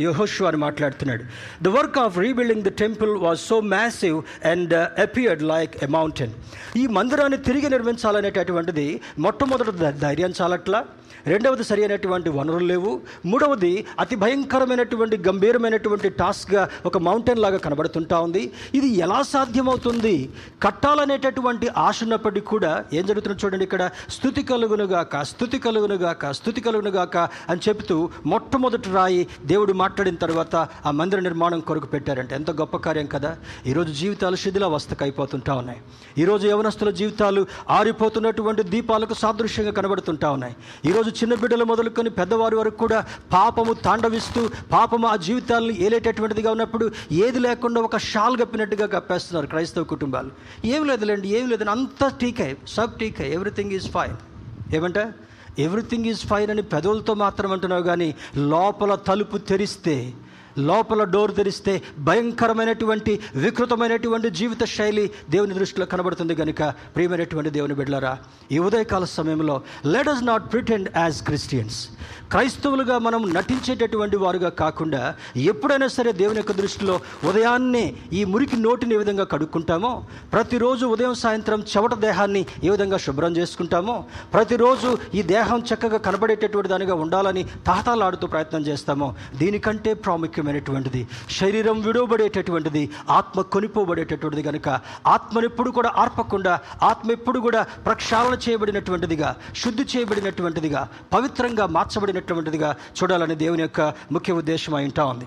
[SPEAKER 1] యహోషు అని మాట్లాడుతున్నాడు. The work of rebuilding the temple was so massive and appeared like a mountain ఈ మందిరాన్ని తిరిగి నిర్మించాలనేటటువంటిది మొట్టమొదటి ధైర్యం చాలట్లా? రెండవది సరి అయినటువంటి వనరులు లేవు. మూడవది అతి భయంకరమైనటువంటి గంభీరమైనటువంటి టాస్క్గా ఒక మౌంటైన్ లాగా కనబడుతుంటా ఉంది. ఇది ఎలా సాధ్యమవుతుంది? కట్టాలనేటటువంటి ఆశ ఉన్నప్పటికీ కూడా ఏం జరుగుతుందో చూడండి ఇక్కడ. స్థుతి కలుగునుగాక స్థుతి కలుగునుగాక స్థుతి కలుగునుగాక అని చెబుతూ మొట్టమొదటి రాయి దేవుడు మాట్లాడిన తర్వాత ఆ మందిర నిర్మాణం కొరకు పెట్టారంటే. ఎంత గొప్ప కార్యం కదా. ఈరోజు జీవితాలు శిథిలావస్థకు అయిపోతుంటా ఉన్నాయి. ఈరోజు యవనస్తుల జీవితాలు ఆరిపోతున్నటువంటి దీపాలకు సాదృశ్యంగా కనబడుతుంటా ఉన్నాయి. ఈరోజు చిన్న బిడ్డలు మొదలుకొని పెద్దవారి వరకు కూడా పాపము తాండవిస్తూ పాపము ఆ జీవితాలను ఏలేటటువంటిదిగా ఉన్నప్పుడు ఏది లేకుండా ఒక షాల్ కప్పినట్టుగా కప్పేస్తున్నారు క్రైస్తవ కుటుంబాలు. ఏం లేదులేండి ఏం లేదని అంతా టీకే సబ్ టీకే ఎవ్రీథింగ్ ఈజ్ ఫైన్ ఏమంట ఎవ్రీథింగ్ ఈజ్ ఫైన్ అని పెదవులతో మాత్రం అంటున్నావు కానీ లోపల తలుపు తెరిస్తే లోపల డోర్ తెరిస్తే భయంకరమైనటువంటి వికృతమైనటువంటి జీవిత శైలి దేవుని దృష్టిలో కనబడుతుంది కనుక ప్రియమైనటువంటి దేవుని బిడ్డలరా ఈ ఉదయకాల సమయంలో let us not pretend as Christians క్రైస్తవులుగా మనం నటించేటటువంటి వారుగా కాకుండా ఎప్పుడైనా సరే దేవుని యొక్క దృష్టిలో ఉదయాన్నే ఈ మురికి నోటిని ఏ విధంగా కడుక్కుంటామో ప్రతిరోజు ఉదయం సాయంత్రం చెవట దేహాన్ని ఏ విధంగా శుభ్రం చేసుకుంటామో ప్రతిరోజు ఈ దేహం చక్కగా కనబడేటటువంటి దానిగా ఉండాలని తాతాలాడుతూ ప్రయత్నం చేస్తామో దీనికంటే ప్రాముఖ్యమైనటువంటిది శరీరం విడవబడేటటువంటిది ఆత్మ కొనిపోబడేటటువంటిది కనుక ఆత్మనెప్పుడు కూడా ఆర్పకుండా ఆత్మ ఎప్పుడు కూడా ప్రక్షాళన చేయబడినటువంటిదిగా శుద్ధి చేయబడినటువంటిదిగా పవిత్రంగా మార్చబడినటువంటిదిగా చూడాలని దేవుని యొక్క ముఖ్య ఉద్దేశం ఉంటా ఉంది.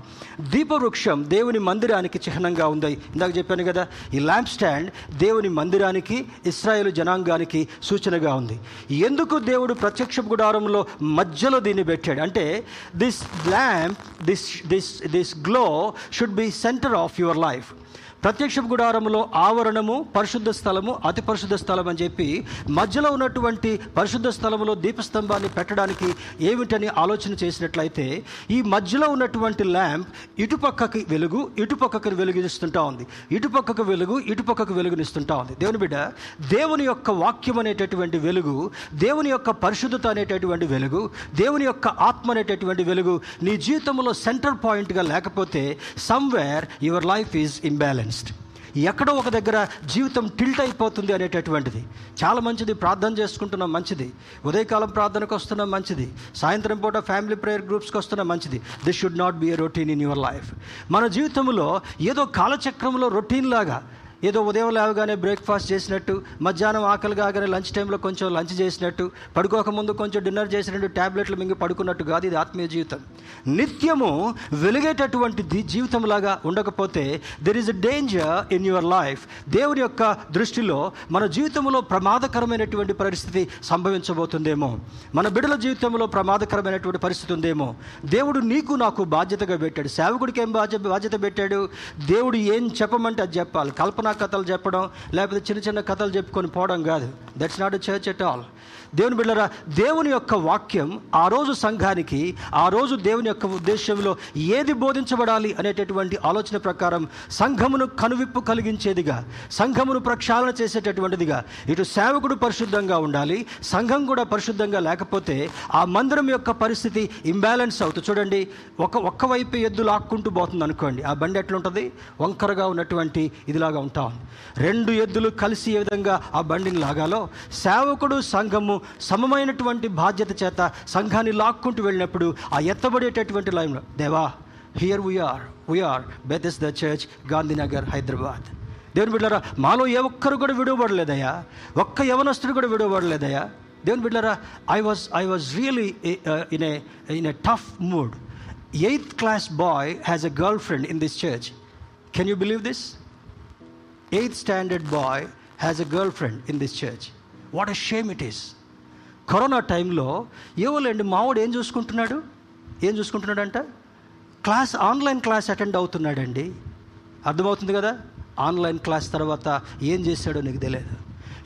[SPEAKER 1] దీపవృక్షం దేవుని మందిరానికి చిహ్నంగా ఉంది. ఇందాక చెప్పాను కదా ఈ ల్యాంప్ స్టాండ్ దేవుని మందిరానికి ఇస్రాయేల్ జనాంగానికి సూచనగా ఉంది. ఎందుకు దేవుడు ప్రత్యక్ష గుడారంలో మధ్యలో దీన్ని పెట్టాడు? అంటే this lamp this this this glow should be center of your life. ప్రత్యక్ష గుడారంలో ఆవరణము పరిశుద్ధ స్థలము అతి పరిశుద్ధ స్థలం అని చెప్పి మధ్యలో ఉన్నటువంటి పరిశుద్ధ స్థలములో దీపస్తంభాన్ని పెట్టడానికి ఏమిటని ఆలోచన చేసినట్లయితే ఈ మధ్యలో ఉన్నటువంటి ల్యాంప్ ఇటుపక్కకి వెలుగు ఇటుపక్కకి వెలుగునిస్తుంటా ఉంది. ఇటుపక్కకు వెలుగు ఇటుపక్కకు వెలుగునిస్తుంటా ఉంది. దేవుని బిడ్డ దేవుని యొక్క వాక్యం అనేటటువంటి వెలుగు దేవుని యొక్క పరిశుద్ధత అనేటటువంటి వెలుగు దేవుని యొక్క ఆత్మ అనేటటువంటి వెలుగు నీ జీవితంలో సెంటర్ పాయింట్గా లేకపోతే somewhere your life is imbalanced ఎక్కడో ఒక దగ్గర జీవితం టిల్ట్ అయిపోతుంది అనేటటువంటిది. చాలా మంచిది ప్రార్థన చేసుకుంటున్నాం మంచిది. ఉదయకాలం ప్రార్థనకు వస్తున్నాం మంచిది. సాయంత్రం పూట ఫ్యామిలీ ప్రేయర్ గ్రూప్స్కి వస్తున్నాం మంచిది. This should not be a routine in your life మన జీవితంలో ఏదో కాలచక్రంలో రొటీన్ లాగా ఏదో ఉదయం లేవగానే బ్రేక్ఫాస్ట్ చేసినట్టు మధ్యాహ్నం ఆకలి కాగానే లంచ్ టైంలో కొంచెం లంచ్ చేసినట్టు పడుకోక ముందు కొంచెం డిన్నర్ చేసినట్టు ట్యాబ్లెట్లు మింగి పడుకున్నట్టు కాదు ఇది ఆత్మీయ జీవితం. నిత్యము వెలిగేటటువంటి జీవితం జీవితంలాగా ఉండకపోతే there is a danger in your life దేవుని యొక్క దృష్టిలో మన జీవితంలో ప్రమాదకరమైనటువంటి పరిస్థితి సంభవించబోతుందేమో. మన బిడ్డల జీవితంలో ప్రమాదకరమైనటువంటి పరిస్థితి ఉందేమో. దేవుడు నీకు నాకు బాధ్యతగా పెట్టాడు. సేవకుడికి ఏం బాధ్యత బాధ్యత పెట్టాడు? దేవుడు ఏం చెప్పమంటే అది చెప్పాలి. కల్పన కథలు చెప్పడం లేకపోతే చిన్న చిన్న కథలు చెప్పుకొని పోవడం కాదు. That's not church at all దేవుని బిళ్ళరా దేవుని యొక్క వాక్యం ఆ రోజు సంఘానికి ఆ రోజు దేవుని యొక్క ఉద్దేశంలో ఏది బోధించబడాలి అనేటటువంటి ఆలోచన ప్రకారం సంఘమును కనువిప్పు కలిగించేదిగా సంఘమును ప్రక్షాళన చేసేటటువంటిదిగా ఇటు సేవకుడు పరిశుద్ధంగా ఉండాలి సంఘం కూడా పరిశుద్ధంగా లేకపోతే ఆ మందిరం యొక్క పరిస్థితి ఇంబ్యాలెన్స్ అవుతుంది చూడండి ఒక ఒక్క వైపు ఎద్దు లాక్కుంటూ పోతుంది అనుకోండి. ఆ బండి ఎట్లుంటుంది? వంకరగా ఉన్నటువంటి ఇదిలాగా ఉంటా. చూస్తాం. రెండు ఎద్దులు కలిసి ఏ విధంగా ఆ బండిని లాగాలో సేవకుడు సంఘము సమమైనటువంటి బాధ్యత చేత సంఘాన్ని లాక్కుంటూ వెళ్ళినప్పుడు ఆ ఎత్తబడేటటువంటి లైన్లో దేవా here we are we are Bethesda the church Gandhinagar Hyderabad దేవుని బిడ్డారా మాలో ఏ ఒక్కరు కూడా విడవబడలేదయ్యా. ఒక్క యవనస్తుడు కూడా విడవబడలేదయ్యా. దేవుని బిడ్డారా I was I was really in a in a tough mood eighth class boy has a girlfriend in this church can you believe this eighth standard boy has a girlfriend in this church what a shame it is corona టైంలో ఏవోలేండి మావాడు ఏం చూసుకుంటున్నాడు? ఏం చూసుకుంటున్నాడంట? Class online class attend అవుతున్నాడండి. అర్థమవుతుంది కదా? ఆన్లైన్ క్లాస్ తర్వాత ఏం చేశాడో నీకు తెలియదు.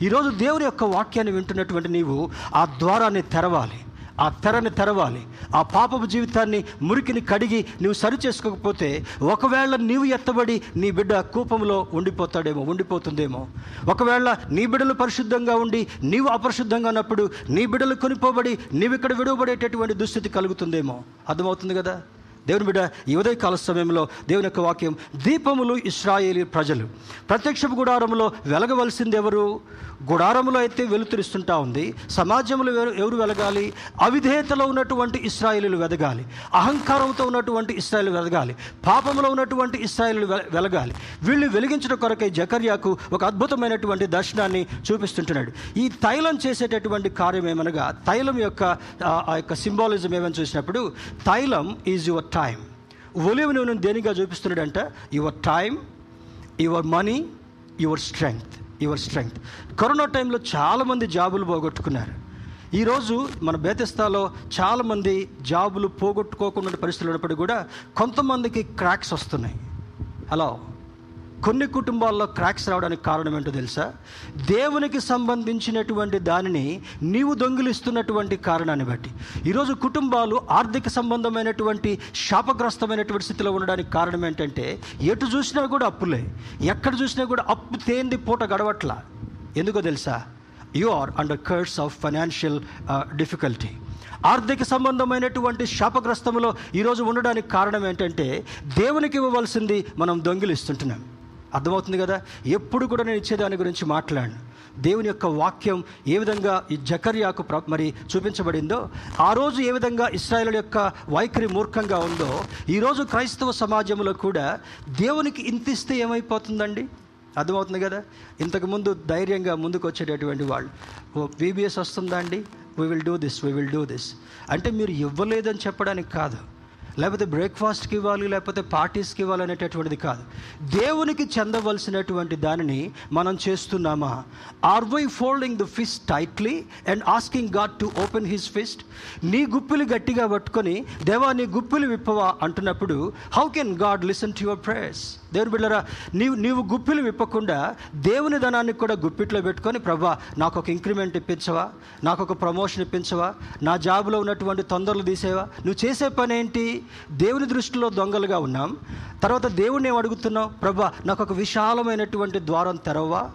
[SPEAKER 1] ఈరోజు దేవుని యొక్క వాక్యాన్ని వింటున్నటువంటి నీవు ఆ ద్వారాన్ని తెరవాలి. ఆ తెరని తెరవాలి. ఆ పాపపు జీవితాన్ని మురికిని కడిగి నువ్వు సరి చేసుకోకపోతే ఒకవేళ నీవు ఎత్తబడి నీ బిడ్డ కూపంలో ఉండిపోతాడేమో ఉండిపోతుందేమో. ఒకవేళ నీ బిడ్డలు పరిశుద్ధంగా ఉండి నీవు అపరిశుద్ధంగా ఉన్నప్పుడు నీ బిడ్డలు కొనిపోబడి నీవు ఇక్కడ విడవబడేటటువంటి దుస్థితి కలుగుతుందేమో. అర్థమవుతుంది కదా? దేవుని బిడ్డ ఈ ఉదయకాల సమయంలో దేవుని యొక్క వాక్యం దీపములు ఇస్రాయేలీ ప్రజలు. ప్రత్యక్షపు గుడారంలో వెలగవలసింది ఎవరు? గుడారములో అయితే వెలుతురిస్తుంటా ఉంది. సమాజంలో ఎవరు ఎవరు వెలగాలి? అవిధేయతలో ఉన్నటువంటి ఇస్రాయేలీలు వెదగాలి. అహంకారంతో ఉన్నటువంటి ఇస్రాయేలు వెలగాలి పాపంలో ఉన్నటువంటి ఇస్రాయేలు వెలగాలి. వీళ్ళు వెలిగించడం కొరకై జకర్యాకు ఒక అద్భుతమైనటువంటి దర్శనాన్ని చూపిస్తుంటున్నాడు. ఈ తైలం చేసేటటువంటి కార్యం ఏమనగా తైలం యొక్క ఆ ఆ యొక్క సింబాలిజం ఏమని చూసినప్పుడు తైలం ఈజ్ యువర్ టైం ఒలివ నూనె దేనిగా చూపిస్తున్నాడంటే your time your money your strength your strength corona టైంలో చాలామంది జాబులు పోగొట్టుకున్నారు. ఈరోజు మన బేతస్తాలో చాలామంది జాబులు పోగొట్టుకోకుండా పరిస్థితులు ఉన్నప్పటికీ కూడా కొంతమందికి క్రాక్స్ వస్తున్నాయి. హలో కొన్ని కుటుంబాల్లో క్రాక్స్ రావడానికి కారణం ఏంటో తెలుసా? దేవునికి సంబంధించినటువంటి దానిని నీవు దొంగిలిస్తున్నటువంటి కారణాన్ని బట్టి. ఈరోజు కుటుంబాలు ఆర్థిక సంబంధమైనటువంటి శాపగ్రస్తమైనటువంటి స్థితిలో ఉండడానికి కారణం ఏంటంటే ఎటు చూసినా కూడా అప్పులే. ఎక్కడ చూసినా కూడా అప్పు తేంది పూట గడవట్ల. ఎందుకో తెలుసా? You are under curse of financial difficulty ఆర్థిక సంబంధమైనటువంటి శాపగ్రస్తములో ఈరోజు ఉండడానికి కారణం ఏంటంటే దేవునికి ఇవ్వవలసింది మనం దొంగిలిస్తుంటున్నాం. అర్థమవుతుంది కదా? ఎప్పుడు కూడా నేను ఇచ్చేదాని గురించి మాట్లాడను. దేవుని యొక్క వాక్యం ఏ విధంగా ఈ జకర్యాకు ప్ర మరి చూపించబడిందో ఆ రోజు ఏ విధంగా ఇస్రాయల్ యొక్క వైఖరి మూర్ఖంగా ఉందో ఈరోజు క్రైస్తవ సమాజంలో కూడా దేవునికి ఇంతిస్తే ఏమైపోతుందండి? అర్థమవుతుంది కదా? ఇంతకుముందు ధైర్యంగా ముందుకు వచ్చేటటువంటి వాళ్ళు ఓ బీబీఎస్ వస్తుందా అండి? We will do this we will do this అంటే మీరు ఇవ్వలేదని చెప్పడానికి కాదు. లేకపోతే బ్రేక్ఫాస్ట్కి ఇవ్వాలి లేకపోతే పార్టీస్కి ఇవ్వాలి అనేటటువంటిది కాదు. దేవునికి చెందవలసినటువంటి దానిని మనం చేస్తున్నామా? Are we folding the fist tightly and asking God to open his fist నీ గుప్పిలు గట్టిగా పట్టుకొని దేవా నీ గుప్పిలు విప్పవా? అంటున్నప్పుడు how can God listen to your prayers దేవుని బిడ్డరా నీవు నీవు గుప్పిలు విప్పకుండా దేవుని ధనాన్ని కూడా గుప్పిట్లో పెట్టుకొని ప్రభా నాకు ఒక ఇంక్రిమెంట్ ఇప్పించవా? నాకు ఒక ప్రమోషన్ ఇప్పించవా? నా జాబులో ఉన్నటువంటి తొందరలు తీసేవా? నువ్వు చేసే పని ఏంటి? దేవుని దృష్టిలో దొంగలుగా ఉన్నాం. తర్వాత దేవుణ్ణి ఏం అడుగుతున్నావు? ప్రభా నాకు ఒక విశాలమైనటువంటి ద్వారం తెరవా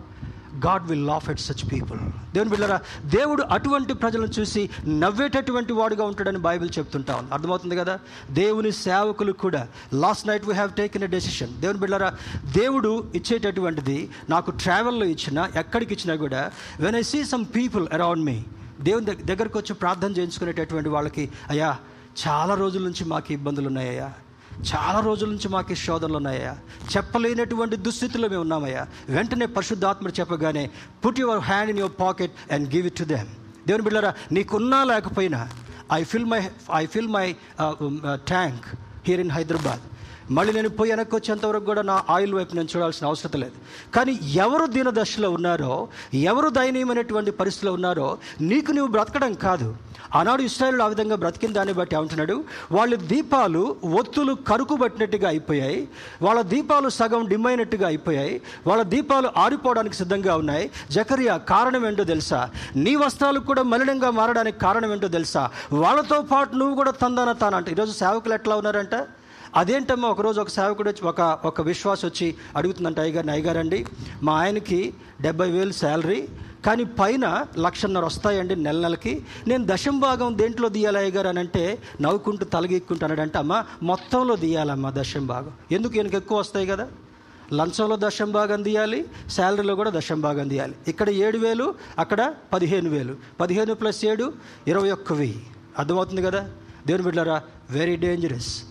[SPEAKER 1] God will laugh at such people దేవుని బిళ్ళరా దేవుడు అటువంటి ప్రజలను చూసి నవ్వేటటువంటి వాడుగా ఉంటాడని బైబిల్ చెప్తుంటా ఉంది. అర్థమవుతుంది కదా? దేవుని సేవకులు కూడా last night we have taken a decision దేవుని బిళ్ళరా దేవుడు ఇచ్చేటటువంటిది నాకు ట్రావెల్లో ఇచ్చినా ఎక్కడికి ఇచ్చినా కూడా when I see some people around me దేవుని దగ్గరకు వచ్చి ప్రార్థన చేయించుకునేటటువంటి వాళ్ళకి అయ్యా చాలా రోజుల నుంచి మాకు ఇబ్బందులు ఉన్నాయ్యా చాలా రోజుల నుంచి మాకు ఈ శోధనలు ఉన్నాయా చెప్పలేనటువంటి దుస్థితిలో మేము ఉన్నామయ్యా. వెంటనే పరిశుద్ధాత్మ చెప్పగానే put your hand in your pocket and give it to them దేవుని బిడ్డారా నీకున్నా లేకపోయినా I fill my I fill my tank here in Hyderabad మళ్ళీ నేను పోయి వెనక్కి వచ్చేంతవరకు కూడా నా ఆయిల్ వైపు నేను చూడాల్సిన అవసరం లేదు. కానీ ఎవరు దీనదశలో ఉన్నారో ఎవరు దయనీయమైనటువంటి పరిస్థితిలో ఉన్నారో నీకు నువ్వు బ్రతకడం కాదు. ఆనాడు ఇస్రాయల్ ఆ విధంగా బ్రతికిన దాన్ని బట్టి ఏమంటున్నాడు? వాళ్ళ దీపాలు ఒత్తులు కరుకుబట్టినట్టుగా అయిపోయాయి. వాళ్ళ దీపాలు సగం డిమ్మైనట్టుగా అయిపోయాయి. వాళ్ళ దీపాలు ఆరిపోవడానికి సిద్ధంగా ఉన్నాయి. జకరియా కారణం ఏంటో తెలుసా? నీ వస్త్రాలు కూడా మలినంగా మారడానికి కారణం ఏంటో తెలుసా? వాళ్ళతో పాటు నువ్వు కూడా తందాన తానంట. ఈరోజు సేవకులు ఎట్లా ఉన్నారంటే? అదేంటమ్మా ఒకరోజు ఒక సేవకుడు వచ్చి ఒక ఒక విశ్వాస వచ్చి అడుగుతుందంట అయ్యగారిని అయ్యగారండి మా ఆయనకి డెబ్బై వేలు శాలరీ కానీ పైన లక్షన్నర వస్తాయండి నెల నెలకి. నేను దశం భాగం దేంట్లో తీయాలి అయ్యగారు? అని అంటే నవ్వుకుంటూ తలగిక్కుంటున్నాడంటే అమ్మ మొత్తంలో తీయాలమ్మా దశం భాగం. ఎందుకు ఈయనకి ఎక్కువ వస్తాయి కదా? లంచంలో దశం భాగం తీయాలి శాలరీలో కూడా దశం భాగం తీయాలి. ఇక్కడ ఏడు వేలు అక్కడ పదిహేను వేలు. పదిహేను ప్లస్ ఏడు ఇరవై ఒక్క వెయ్యి. అర్థమవుతుంది కదా? దేవుని బిడ్డారా వెరీ డేంజరస్.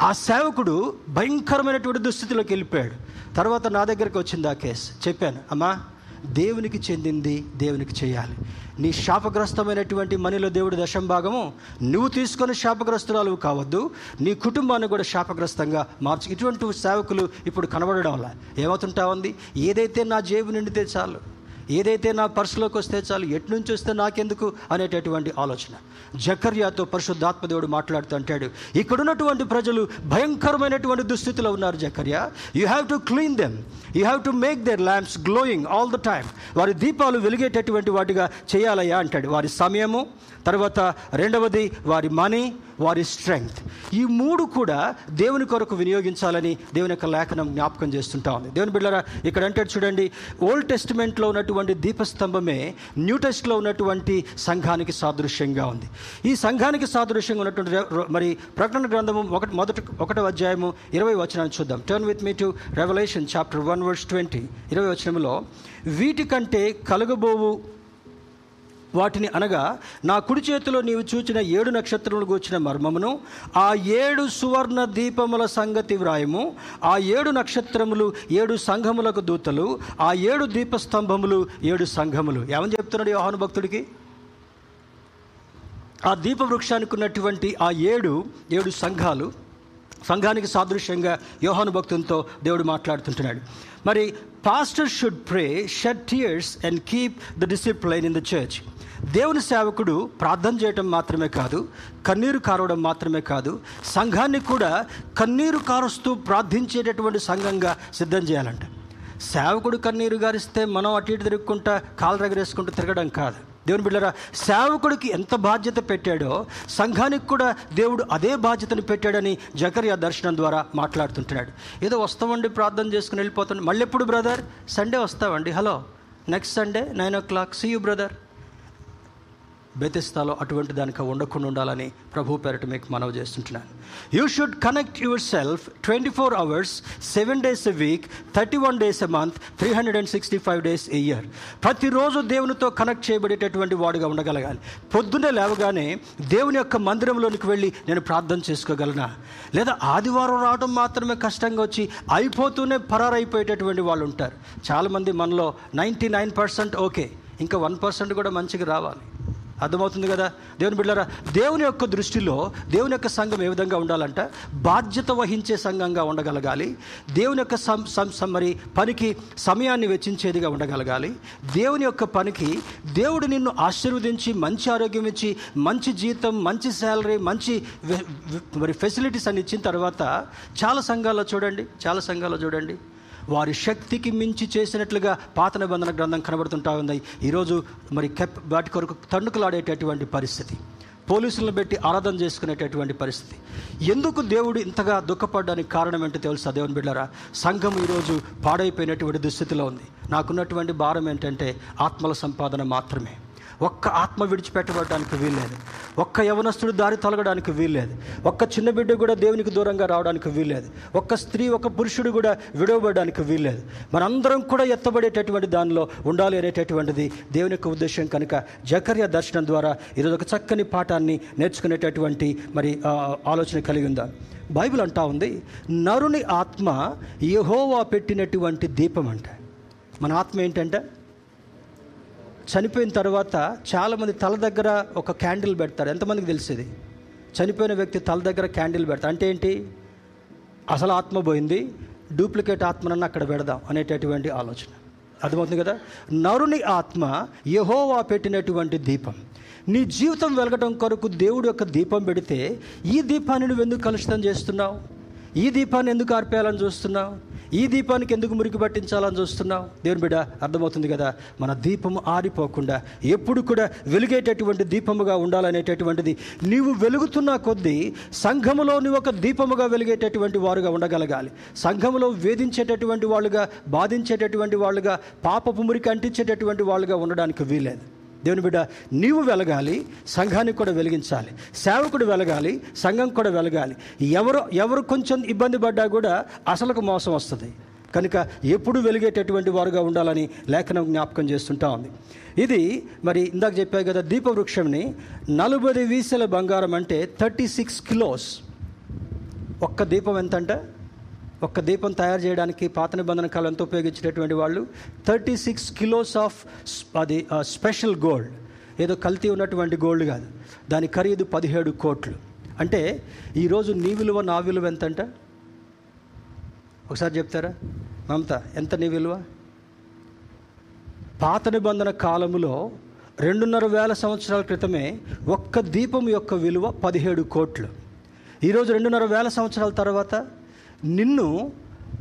[SPEAKER 1] ఆ సేవకుడు భయంకరమైనటువంటి దుస్థితిలోకి వెళ్ళిపోయాడు. తర్వాత నా దగ్గరికి వచ్చింది ఆ కేసు. చెప్పాను అమ్మా దేవునికి చెందింది దేవునికి చేయాలి. నీ శాపగ్రస్తమైనటువంటి మనీలో దేవుడి దశం భాగము నువ్వు తీసుకొని శాపగ్రస్తురాలు కావద్దు. నీ కుటుంబాన్ని కూడా శాపగ్రస్తంగా మార్చు. ఇటువంటి సేవకులు ఇప్పుడు కనబడడం వల్ల ఏమవుతుంటా ఉంది? ఏదైతే నా జేబు నిండితే చాలు. ఏదైతే నా పర్సులోకి వస్తే చాలు ఎటు నుంచి వస్తే నాకెందుకు అనేటటువంటి ఆలోచన. జకర్యాతో పరిశుద్ధాత్మదేవుడు మాట్లాడుతూ అంటాడు ఇక్కడున్నటువంటి ప్రజలు భయంకరమైనటువంటి దుస్థితిలో ఉన్నారు Zechariah. You have to clean them you have to make their lamps glowing all the time వారి దీపాలు వెలిగేటటువంటి వాటిగా చేయాలయ్యా అంటాడు. వారి సమయము తర్వాత రెండవది వారి మనీ వారి స్ట్రెంగ్త్ ఈ మూడు కూడా దేవుని కొరకు వినియోగించాలని దేవుని యొక్క లేఖనం జ్ఞాపకం చేస్తుంటా ఉంది. దేవుని బిడ్డరా ఇక్కడ అంటే చూడండి ఓల్డ్ టెస్టిమెంట్లో ఉన్నటువంటి దీపస్తంభమే న్యూ టెస్ట్లో ఉన్నటువంటి సంఘానికి సాదృశ్యంగా ఉంది. ఈ సంఘానికి సాదృశ్యంగా ఉన్నటువంటి మరి ప్రకటన గ్రంథము ఒకటి మొదటి ఒకటో అధ్యాయము ఇరవై వచనాన్ని చూద్దాం. Turn with me to Revelation chapter one verse twenty ఇరవై వచనంలో వీటికంటే కలగబోవు వాటిని అనగా నా కుడి చేతిలో నీవు చూచిన ఏడు నక్షత్రములు గూర్చిన మర్మమును ఆ ఏడు సువర్ణ దీపముల సంగతి వ్రాయము ఆ ఏడు నక్షత్రములు ఏడు సంఘములకు దూతలు ఆ ఏడు దీపస్తంభములు ఏడు సంఘములు. ఏమని చెప్తున్నాడు యోహాను భక్తుడికి? ఆ దీప వృక్షానికి ఉన్నటువంటి ఆ ఏడు ఏడు సంఘాలు సంఘానికి సాదృశ్యంగా యోహాను భక్తులతో దేవుడు మాట్లాడుతుంటున్నాడు. మరి pastor should pray shed tears and keep the discipline in the church దేవుని సేవకుడు ప్రార్థన చేయటం మాత్రమే కాదు కన్నీరు కారవడం మాత్రమే కాదు సంఘాన్ని కూడా కన్నీరు కారుస్తూ ప్రార్థించేటటువంటి సంఘంగా సిద్ధం చేయాలంట. సేవకుడు కన్నీరు గారిస్తే మనం అటు ఇటు తిరుగుకుంటా కాలు రగరేసుకుంటూ తిరగడం కాదు. దేవుని బిడ్డరా సేవకుడికి ఎంత బాధ్యత పెట్టాడో సంఘానికి కూడా దేవుడు అదే బాధ్యతను పెట్టాడని జకర్యా దర్శనం ద్వారా మాట్లాడుతుంటున్నాడు. ఏదో వస్తామండి ప్రార్థన చేసుకుని వెళ్ళిపోతాను మళ్ళీ ఎప్పుడు బ్రదర్? సండే వస్తామండి. Hello next Sunday nine o'clock. See you brother. బెతిస్తాలో అటువంటి దానికి ఉండకుండా ఉండాలని ప్రభు పేరట మీకు మనవి చేస్తుంటున్నాను. You should connect yourself twenty four hours seven days a week thirty one days a month three hundred and sixty five days year ప్రతిరోజు దేవునితో కనెక్ట్ చేయబడేటటువంటి వాడుగా ఉండగలగాలి. పొద్దున్నే లేవగానే దేవుని యొక్క మందిరంలోనికి వెళ్ళి నేను ప్రార్థన చేసుకోగలనా? లేదా ఆదివారం రావడం మాత్రమే కష్టంగా వచ్చి అయిపోతూనే పరారైపోయేటటువంటి వాళ్ళు ఉంటారు. చాలామంది మనలో నైంటీ నైన్ పర్సెంట్ ఓకే. ఇంకా వన్ పర్సెంట్ కూడా మంచిగా రావాలి. అర్థమవుతుంది కదా? దేవుని బిడ్డారా దేవుని యొక్క దృష్టిలో దేవుని యొక్క సంఘం ఏ విధంగా ఉండాలంట? బాధ్యత వహించే సంఘంగా ఉండగలగాలి. దేవుని యొక్క సం సం- సం- మరి పనికి సమయాన్ని వెచ్చించేదిగా ఉండగలగాలి. దేవుని యొక్క పనికి దేవుడు నిన్ను ఆశీర్వదించి మంచి ఆరోగ్యం ఇచ్చి మంచి జీతం మంచి శాలరీ మంచి మరి ఫెసిలిటీస్ అని ఇచ్చిన తర్వాత చాలా సంఘాల్లో చూడండి చాలా సంఘాల్లో చూడండి. వారి శక్తికి మించి చేసినట్లుగా పాత నిబంధన గ్రంథం కనబడుతుంటా ఉంది. ఈరోజు మరి కెప్ వాటి కొరకు తండుకులాడేటటువంటి పరిస్థితి. పోలీసులను పెట్టి ఆరాధన చేసుకునేటటువంటి పరిస్థితి. ఎందుకు దేవుడు ఇంతగా దుఃఖపడడానికి కారణం ఏంటో తెలుసా దేవుని బిడ్డారా సంఘం ఈరోజు పాడైపోయినటువంటి దుస్థితిలో ఉంది. నాకున్నటువంటి భారం ఏంటంటే ఆత్మల సంపాదన మాత్రమే. ఒక్క ఆత్మ విడిచిపెట్టబడడానికి వీల్లేదు. ఒక్క యవనస్తుడు దారి తొలగడానికి వీల్లేదు. ఒక్క చిన్న బిడ్డ కూడా దేవునికి దూరంగా రావడానికి వీల్లేదు. ఒక్క స్త్రీ ఒక పురుషుడు కూడా విడవబడడానికి వీల్లేదు. మనందరం కూడా ఎత్తబడేటటువంటి దానిలో ఉండాలి అనేటటువంటిది దేవుని యొక్క ఉద్దేశం కనుక జకర్య దర్శనం ద్వారా ఈరోజు ఒక చక్కని పాఠాన్ని నేర్చుకునేటటువంటి మరి ఆలోచన కలిగి ఉందా. బైబిల్ అంటా ఉంది నరుని ఆత్మ యహోవా పెట్టినటువంటి దీపం అంట. మన ఆత్మ ఏంటంటే? చనిపోయిన తర్వాత చాలామంది తల దగ్గర ఒక క్యాండిల్ పెడతారు. ఎంతమందికి తెలిసేది చనిపోయిన వ్యక్తి తల దగ్గర క్యాండిల్ పెడతారు అంటే ఏంటి? అసలు ఆత్మ పోయింది. డూప్లికేట్ ఆత్మనన్న అక్కడ పెడదాం అనేటటువంటి ఆలోచన. అర్థమవుతుంది కదా? నరుని ఆత్మ యహోవా పెట్టినటువంటి దీపం. నీ జీవితం వెలగడం కొరకు దేవుడు యొక్క దీపం పెడితే ఈ దీపాన్ని నువ్వు ఎందుకు కలుషితం చేస్తున్నావు? ఈ దీపాన్ని ఎందుకు ఆర్పేయాలని చూస్తున్నావు? ఈ దీపానికి ఎందుకు మురికి పట్టించాలని చూస్తున్నావు? దేవుని బిడ్డ అర్థమవుతుంది కదా మన దీపము ఆరిపోకుండా ఎప్పుడు కూడా వెలిగేటటువంటి దీపముగా ఉండాలనేటటువంటిది నీవు వెలుగుతున్న కొద్దీ సంఘములో నువ్వు ఒక దీపముగా వెలిగేటటువంటి వారుగా ఉండగలగాలి. సంఘములో వేధించేటటువంటి వాళ్ళుగా బాధించేటటువంటి వాళ్ళుగా పాపపు మురికి అంటించేటటువంటి వాళ్ళుగా ఉండడానికి వీలేదు దేవుని బిడ్డ నీవు వెలగాలి సంఘానికి కూడా వెలిగించాలి సేవకుడు వెలగాలి సంఘం కూడా వెలగాలి. ఎవరు ఎవరు కొంచెం ఇబ్బంది పడ్డా కూడా అసలుకు మోసం వస్తుంది. కనుక ఎప్పుడు వెలిగేటటువంటి వారుగా ఉండాలని లేఖనం జ్ఞాపకం చేస్తుంటా ఉంది. ఇది మరి ఇందాక చెప్పాయి కదా దీపవృక్షంని నలభై వీసెల బంగారం అంటే థర్టీ సిక్స్ కిలోస్. ఒక్క దీపం ఎంత అంటే ఒక్క దీపం తయారు చేయడానికి పాత నిబంధన కాలంతో ఉపయోగించేటటువంటి వాళ్ళు థర్టీ సిక్స్ కిలోస్ ఆఫ్ అది స్పెషల్ గోల్డ్ ఏదో కల్తీ ఉన్నటువంటి గోల్డ్ కాదు. దాని ఖరీదు పదిహేడు కోట్లు. అంటే ఈరోజు నీ విలువ నా విలువ ఎంత అంట ఒకసారి చెప్తారా? మమత ఎంత నీ విలువ? పాత నిబంధన కాలములో రెండున్నర వేల సంవత్సరాల క్రితమే ఒక్క దీపం యొక్క విలువ పదిహేడు కోట్లు. ఈరోజు రెండున్నర వేల సంవత్సరాల తర్వాత నిన్ను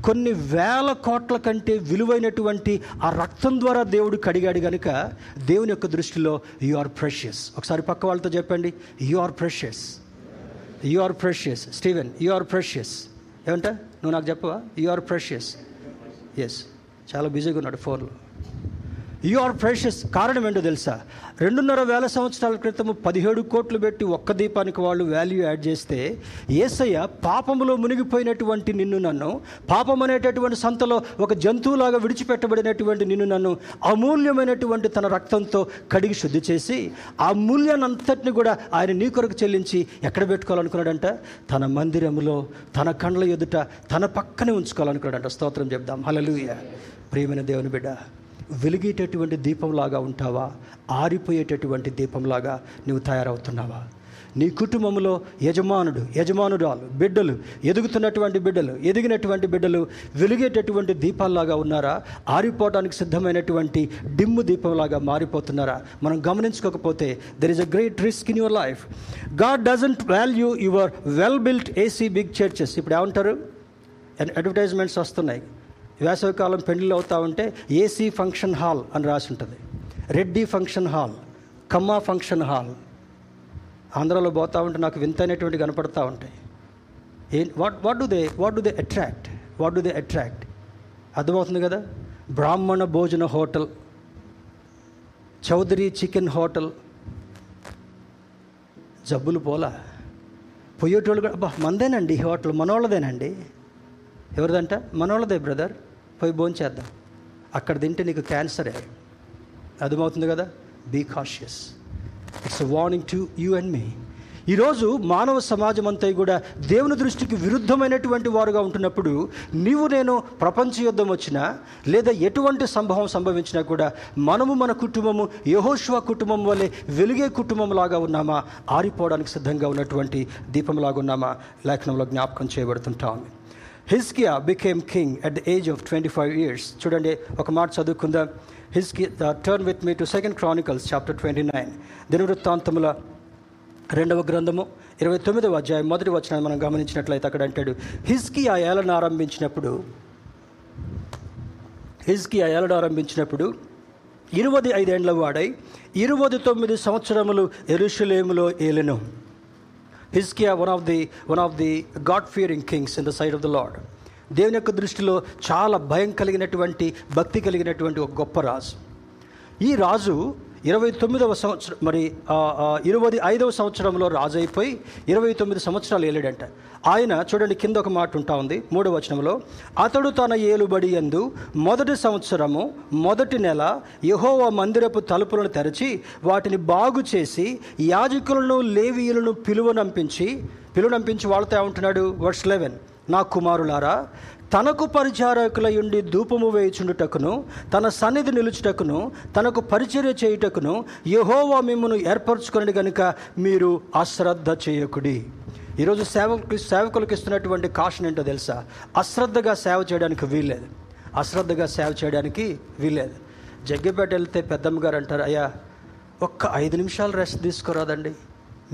[SPEAKER 1] కొన్ని వేల కోట్ల కంటే విలువైనటువంటి ఆ రక్తం ద్వారా దేవుడు కడిగాడు కనుక దేవుని యొక్క దృష్టిలో యు ఆర్ ప్రెషియస్ ఒకసారి పక్క వాళ్ళతో చెప్పండి. You are precious you are precious Steven you are precious ఏమంట? నువ్వు నాకు చెప్పవా? యు ఆర్ ప్రెషియస్ ఎస్ చాలా బిజీగా ఉన్నాడు ఫోన్లో. యు ఆర్ ప్రెషస్ కారణం ఏంటో తెలుసా? రెండున్నర వేల సంవత్సరాల క్రితం పదిహేడు కోట్లు పెట్టి ఒక్క దీపానికి వాళ్ళు వాల్యూ యాడ్ చేస్తే ఏసయ్య పాపములో మునిగిపోయినటువంటి నిన్ను నన్ను పాపం అనేటటువంటి సంతలో ఒక జంతువులాగా విడిచిపెట్టబడినటువంటి నిన్ను నన్ను అమూల్యమైనటువంటి తన రక్తంతో కడిగి శుద్ధి చేసి ఆ మూల్యాన్ని కూడా ఆయన నీ కొరకు చెల్లించి ఎక్కడ పెట్టుకోవాలనుకున్నాడంట? తన మందిరములో తన కండ్ల ఎదుట తన పక్కనే ఉంచుకోవాలనుకున్నాడంట. స్తోత్రం చెప్దాం. హలలుయ ప్రియమైన దేవుని బిడ్డ వెలిగేటటువంటి దీపంలాగా ఉంటావా? ఆరిపోయేటటువంటి దీపంలాగా నువ్వు తయారవుతున్నావా? నీ కుటుంబంలో యజమానుడు యజమానురాలు బిడ్డలు ఎదుగుతున్నటువంటి బిడ్డలు ఎదిగినటువంటి బిడ్డలు వెలిగేటటువంటి దీపాల్లాగా ఉన్నారా? ఆరిపోవడానికి సిద్ధమైనటువంటి డిమ్ము దీపంలాగా మారిపోతున్నారా? మనం గమనించుకోకపోతే there is a great risk in your life God doesn't value your well built AC big churches ఇప్పుడు ఏమంటారు? అడ్వర్టైజ్మెంట్స్ వస్తున్నాయి. వేసవికాలం పెళ్ళిళ్ళు అవుతా ఉంటే ఏసీ ఫంక్షన్ హాల్ అని రాసి ఉంటుంది. Reddy function hall Kamma function hall ఆంధ్రాలో పోతా ఉంటే నాకు వింతైనటువంటి కనపడతా ఉంటాయి. ఏ what what do they what do they attract what do they attract అర్థమవుతుంది కదా? బ్రాహ్మణ భోజన హోటల్ చౌదరి చికెన్ హోటల్. జబ్బులు పోలా? పోయేటోళ్ళు కూడా అబ్బా మందేనండి ఈ హోటల్ మనోళ్ళదేనండి. ఎవరిదంట? మనోళ్ళదే బ్రదర్. పోయి భోంచేద్దాం అక్కడ తింటే నీకు క్యాన్సరే అర్థమవుతుంది కదా? Be cautious it's warning to you and me ఈరోజు మానవ సమాజం అంతా కూడా దేవుని దృష్టికి విరుద్ధమైనటువంటి వారుగా ఉంటున్నప్పుడు నీవు నేను ప్రపంచ యుద్ధం వచ్చినా లేదా ఎటువంటి సంభవం సంభవించినా కూడా మనము మన కుటుంబము యహోష్వ కుటుంబం వల్లే వెలిగే కుటుంబం లాగా ఉన్నామా? ఆరిపోవడానికి సిద్ధంగా ఉన్నటువంటి దీపంలాగా ఉన్నామా? లేఖనంలో జ్ఞాపకం చేయబడుతుంటా. హిస్కియా became king at the age of twenty five years చూడండి ఒక మాట చదువుకుందాం. హిస్కి turn with me to second Chronicles chapter twenty nine దినవృత్తాంతముల రెండవ గ్రంథము ఇరవై తొమ్మిదవ అధ్యాయం మొదటి వచనాన్ని మనం గమనించినట్లయితే అక్కడ అంటాడు హిస్కి ఆ ఏలను ఆరంభించినప్పుడు హిజ్కి ఆ ఏలడ ఆరంభించినప్పుడు ఇరవై ఐదేండ్ల వాడై ఇరవై తొమ్మిది సంవత్సరములు ఎరుషులేములో ఏలెను. హిస్కియా one of the one of the God fearing kings in the side of the Lord దేవుని యొక్క దృష్టిలో చాలా భయం కలిగినటువంటి భక్తి కలిగినటువంటి ఒక గొప్ప రాజు. ఈ రాజు ఇరవై తొమ్మిదవ సంవత్సరం మరి ఇరవై ఐదవ సంవత్సరంలో రాజైపోయి ఇరవై తొమ్మిది సంవత్సరాలు ఏలాడంట. ఆయన చూడండి కింద ఒక మాట ఉంటా ఉంది మూడవ వచనంలో అతడు తన ఏలుబడి ఎందు మొదటి సంవత్సరము మొదటి నెల యహోవ మందిరపు తలుపులను తెరచి వాటిని బాగు చేసి యాజకులను లేవీయులను పిలువనంపించి పిలువనంపించి వాళ్ళతో ఏమంటున్నాడు? Verse eleven. నా కుమారులారా తనకు పరిచారకులయుండి ధూపము వేయుచుండుటకును తన సన్నిధి నిలుచుటకును తనకు పరిచర్య చేయుటకును యహోవా మిమ్మను ఏర్పరచుకుని గనుక మీరు అశ్రద్ధ చేయకుడి. ఈరోజు సేవకు సేవకులకు ఇస్తున్నటువంటి కాషన్ ఏంటో తెలుసా? అశ్రద్ధగా సేవ చేయడానికి వీల్లేదు. అశ్రద్ధగా సేవ చేయడానికి వీల్లేదు. జగ్గిపేట వెళ్తే పెద్దమ్మ గారు అంటారు అయ్యా ఒక్క ఐదు నిమిషాలు రెస్ట్ తీసుకోరాదండి.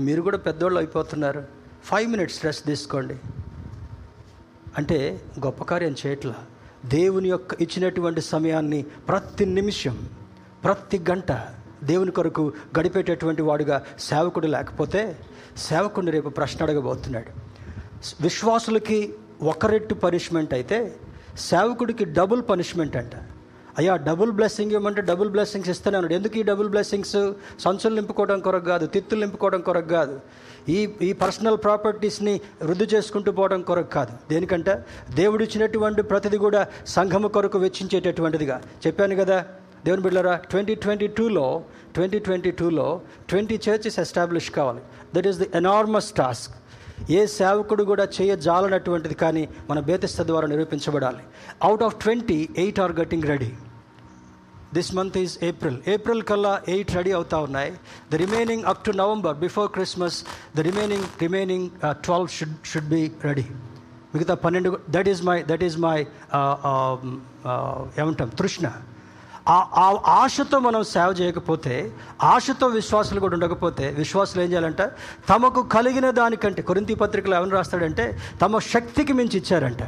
[SPEAKER 1] మీరు కూడా పెద్దోళ్ళు అయిపోతున్నారు. ఫైవ్ మినిట్స్ రెస్ట్ తీసుకోండి. అంటే గొప్ప కార్యం చేయట్ల. దేవుని యొక్క ఇచ్చినటువంటి సమయాన్ని ప్రతి నిమిషం ప్రతి గంట దేవుని కొరకు గడిపేటటువంటి వాడుగా సేవకుడు లేకపోతే సేవకుడిని రేపు ప్రశ్న అడగబోతున్నాడు. విశ్వాసులకి ఒక రెట్టు పనిష్మెంట్ అయితే సేవకుడికి డబుల్ పనిష్మెంట్ అంట. అయ్యా డబుల్ బ్లెస్సింగ్ ఇవ్వమంటే డబుల్ బ్లెస్సింగ్స్ ఇస్తానే ఉన్నాడు. ఎందుకు ఈ డబుల్ బ్లెస్సింగ్స్? సంచులు నింపుకోవడం కొరకు కాదు తిత్తులు నింపుకోవడం కొరకు కాదు. ఈ ఈ పర్సనల్ ప్రాపర్టీస్ని వృద్ధి చేసుకుంటూ పోవడం కొరకు కాదు. దేనికంటే దేవుడు ఇచ్చినటువంటి ప్రతిది కూడా సంఘము కొరకు వెచ్చించేటటువంటిదిగా. చెప్పాను కదా దేవుని బిడ్డరా ట్వంటీ ట్వంటీ టూలో ట్వంటీ ట్వంటీ టూలో ట్వంటీ చర్చెస్ ఎస్టాబ్లిష్ కావాలి. That is the enormous task. ఏ సేవకుడు కూడా చేయజాలనటువంటిది కానీ మన బేతిస్త ద్వారా నిరూపించబడాలి. Out of twenty eight are getting ready this month is April April కల్లా ఎయిట్ రెడీ అవుతా ఉన్నాయి. The remaining up to November before Christmas the remaining remaining twelve should should be ready మిగతా పన్నెండు that is my that is my ఏమంటాం? తృష్ణ. ఆ ఆశతో మనం సేవ చేయకపోతే ఆశతో విశ్వాసులు కూడా ఉండకపోతే విశ్వాసులు ఏం చేయాలంట? తమకు కలిగిన దానికంటే కొరింతి పత్రికలు ఎవరు రాస్తాడంటే తమ శక్తికి మించి ఇచ్చారంట.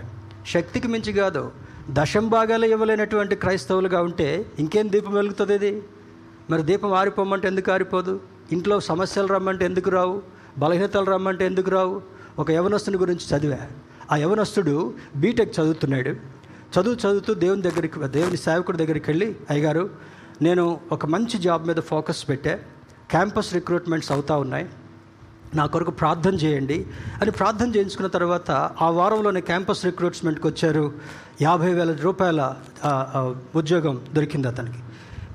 [SPEAKER 1] శక్తికి మించి కాదు. దశం భాగాలు ఇవ్వలేనటువంటి క్రైస్తవులుగా ఉంటే ఇంకేం దీపం వెలుగుతుంది ఇది? మరి దీపం ఆరిపోమంటే ఎందుకు ఆరిపోదు? ఇంట్లో సమస్యలు రమ్మంటే ఎందుకు రావు? బలహీనతలు రమ్మంటే ఎందుకు రావు? ఒక యవనస్తుని గురించి చదివా. ఆ యవనస్తుడు బీటెక్ చదువుతున్నాడు. చదువు చదువుతూ దేవుని దగ్గరికి దేవుని సేవకుడి దగ్గరికి వెళ్ళి అయ్యగారు నేను ఒక మంచి జాబ్ మీద ఫోకస్ పెట్టా. క్యాంపస్ రిక్రూట్మెంట్స్ అవుతా ఉన్నాయి. నా కొరకు ప్రార్థన చేయండి అని ప్రార్థన చేయించుకున్న తర్వాత ఆ వారంలోనే క్యాంపస్ రిక్రూట్మెంట్కి వచ్చారు. యాభై వేల రూపాయల ఉద్యోగం దొరికింది అతనికి.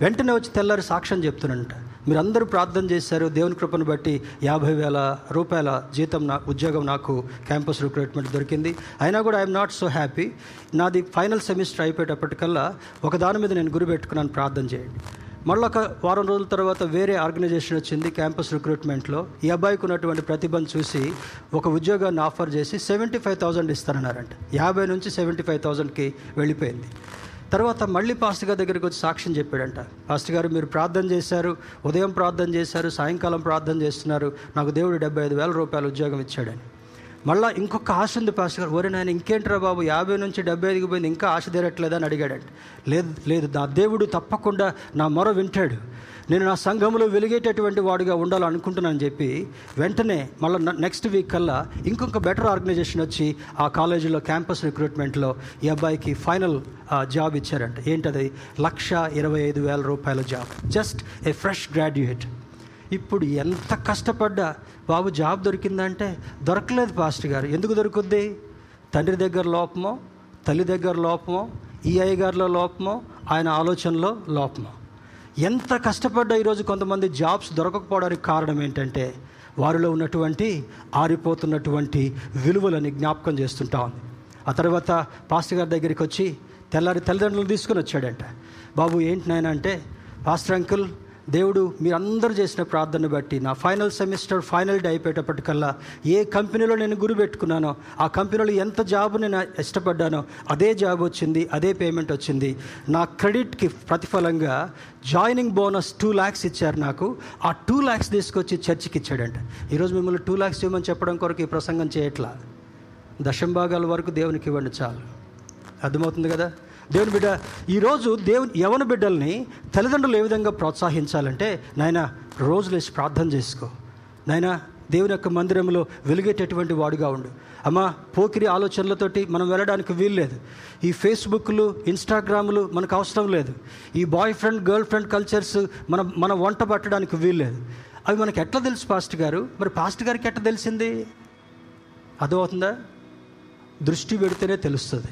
[SPEAKER 1] వెంటనే వచ్చి తెల్లారి సాక్ష్యం చెప్తున్నానంట మీరందరూ ప్రార్థన చేశారు. దేవుని కృపను బట్టి యాభై వేల రూపాయల జీతం నా ఉద్యోగం నాకు క్యాంపస్ రిక్రూట్మెంట్ దొరికింది. అయినా కూడా ఐఎమ్ నాట్ సో హ్యాపీ. నాది ఫైనల్ సెమిస్టర్ అయిపోయేటప్పటికల్లా ఒక దాని మీద నేను గురి పెట్టుకున్నాను. ప్రార్థన చేయండి. మళ్ళొక ఒక వారం రోజుల తర్వాత వేరే ఆర్గనైజేషన్ వచ్చింది క్యాంపస్ రిక్రూట్మెంట్లో. ఈ అబ్బాయికి ఉన్నటువంటి ప్రతిభను చూసి ఒక ఉద్యోగాన్ని ఆఫర్ చేసి సెవెంటీ ఫైవ్ థౌజండ్ ఇస్తానన్నారంట. యాభై నుంచి సెవెంటీ ఫైవ్ థౌజండ్కి వెళ్ళిపోయింది. తర్వాత మళ్ళీ పాస్టర్ గారి దగ్గరికి వచ్చి సాక్ష్యం చెప్పాడంట. పాస్టర్ గారు మీరు ప్రార్థన చేశారు ఉదయం ప్రార్థన చేశారు సాయంకాలం ప్రార్థన చేస్తున్నారు. నాకు దేవుడు డెబ్బై ఐదు వేల రూపాయలు ఉద్యోగం ఇచ్చాడని. మళ్ళీ ఇంకొక ఆశ ఉంది పాస్టర్ గారు. ఓరే నాయన ఇంకేంట్రా బాబు? యాభై నుంచి డెబ్బై ఐదుకి పోయింది. ఇంకా ఆశ తీరట్లేదా? అని అడిగాడంట. లేదు లేదు. నా దేవుడు తప్పకుండా నా మొర వింటాడు. నేను నా సంఘంలో వెలిగేటటువంటి వాడుగా ఉండాలనుకుంటున్నానని చెప్పి వెంటనే మళ్ళీ నెక్స్ట్ వీక్ కల్లా ఇంకొక బెటర్ ఆర్గనైజేషన్ వచ్చి ఆ కాలేజీలో క్యాంపస్ రిక్రూట్మెంట్లో ఈ అబ్బాయికి ఫైనల్ జాబ్ ఇచ్చారంట. ఏంటది? లక్ష ఇరవై ఐదు వేల రూపాయల job. Just a fresh graduate ఇప్పుడు ఎంత కష్టపడ్డా? బాబు జాబ్ దొరికిందంటే దొరకలేదు పాస్టర్ గారు. ఎందుకు దొరుకుద్ది? తండ్రి దగ్గర లోపమో తల్లి దగ్గర లోపమో ఈ అయ్యగారిలో లోపమో ఆయన ఆలోచనలో లోపమో. ఎంత కష్టపడ్డా ఈరోజు కొంతమంది జాబ్స్ దొరకకపోవడానికి కారణం ఏంటంటే వారిలో ఉన్నటువంటి ఆరిపోతున్నటువంటి విలువలని జ్ఞాపకం చేస్తుంటా ఉంది. ఆ తర్వాత పాస్టర్ గారి దగ్గరికి వచ్చి తెల్లారి తల్లిదండ్రులు తీసుకుని వచ్చాడంట. బాబు ఏంటి నాయన అంటే పాస్టర్ అంకుల్ దేవుడు మీరందరూ చేసిన ప్రార్థన బట్టి నా ఫైనల్ సెమిస్టర్ ఫైనల్ డే అయిపోయేటప్పటికల్లా ఏ కంపెనీలో నేను గురి పెట్టుకున్నానో ఆ కంపెనీలో ఎంత జాబ్ నేను ఇష్టపడ్డానో అదే జాబ్ వచ్చింది అదే పేమెంట్ వచ్చింది. నా క్రెడిట్కి ప్రతిఫలంగా జాయినింగ్ బోనస్ టూ ల్యాక్స్ ఇచ్చారు నాకు. ఆ టూ ల్యాక్స్ తీసుకొచ్చి చర్చికి ఇచ్చాడంట. ఈరోజు మిమ్మల్ని టూ ల్యాక్స్ ఇవ్వమని చెప్పడం కొరకు ఈ ప్రసంగం చేయట్లా. దశంభాగాల వరకు దేవునికి ఇవ్వండి చాలు. అర్థమవుతుంది కదా? దేవుని బిడ్డ ఈరోజు దేవుని యవన బిడ్డల్ని తల్లిదండ్రులు ఏ విధంగా ప్రోత్సహించాలంటే నాయన రోజు లేచి ప్రార్థన చేసుకో. నాయన దేవుని యొక్క మందిరంలో వెలిగేటటువంటి వాడుగా ఉండు. అమ్మా పోకిరి ఆలోచనలతోటి మనం వెళ్ళడానికి వీల్లేదు ఈ ఫేస్బుక్లు ఇన్స్టాగ్రాములు మనకు అవసరం లేదు. ఈ boy friend girl friend cultures మన మన వంట పట్టడానికి వీల్లేదు అవి మనకు ఎట్లా తెలుసు పాస్ట్ గారు? మరి పాస్ట్ గారికి ఎట్లా తెలిసింది? అర్థమవుతుందా? దృష్టి పెడితేనే తెలుస్తుంది.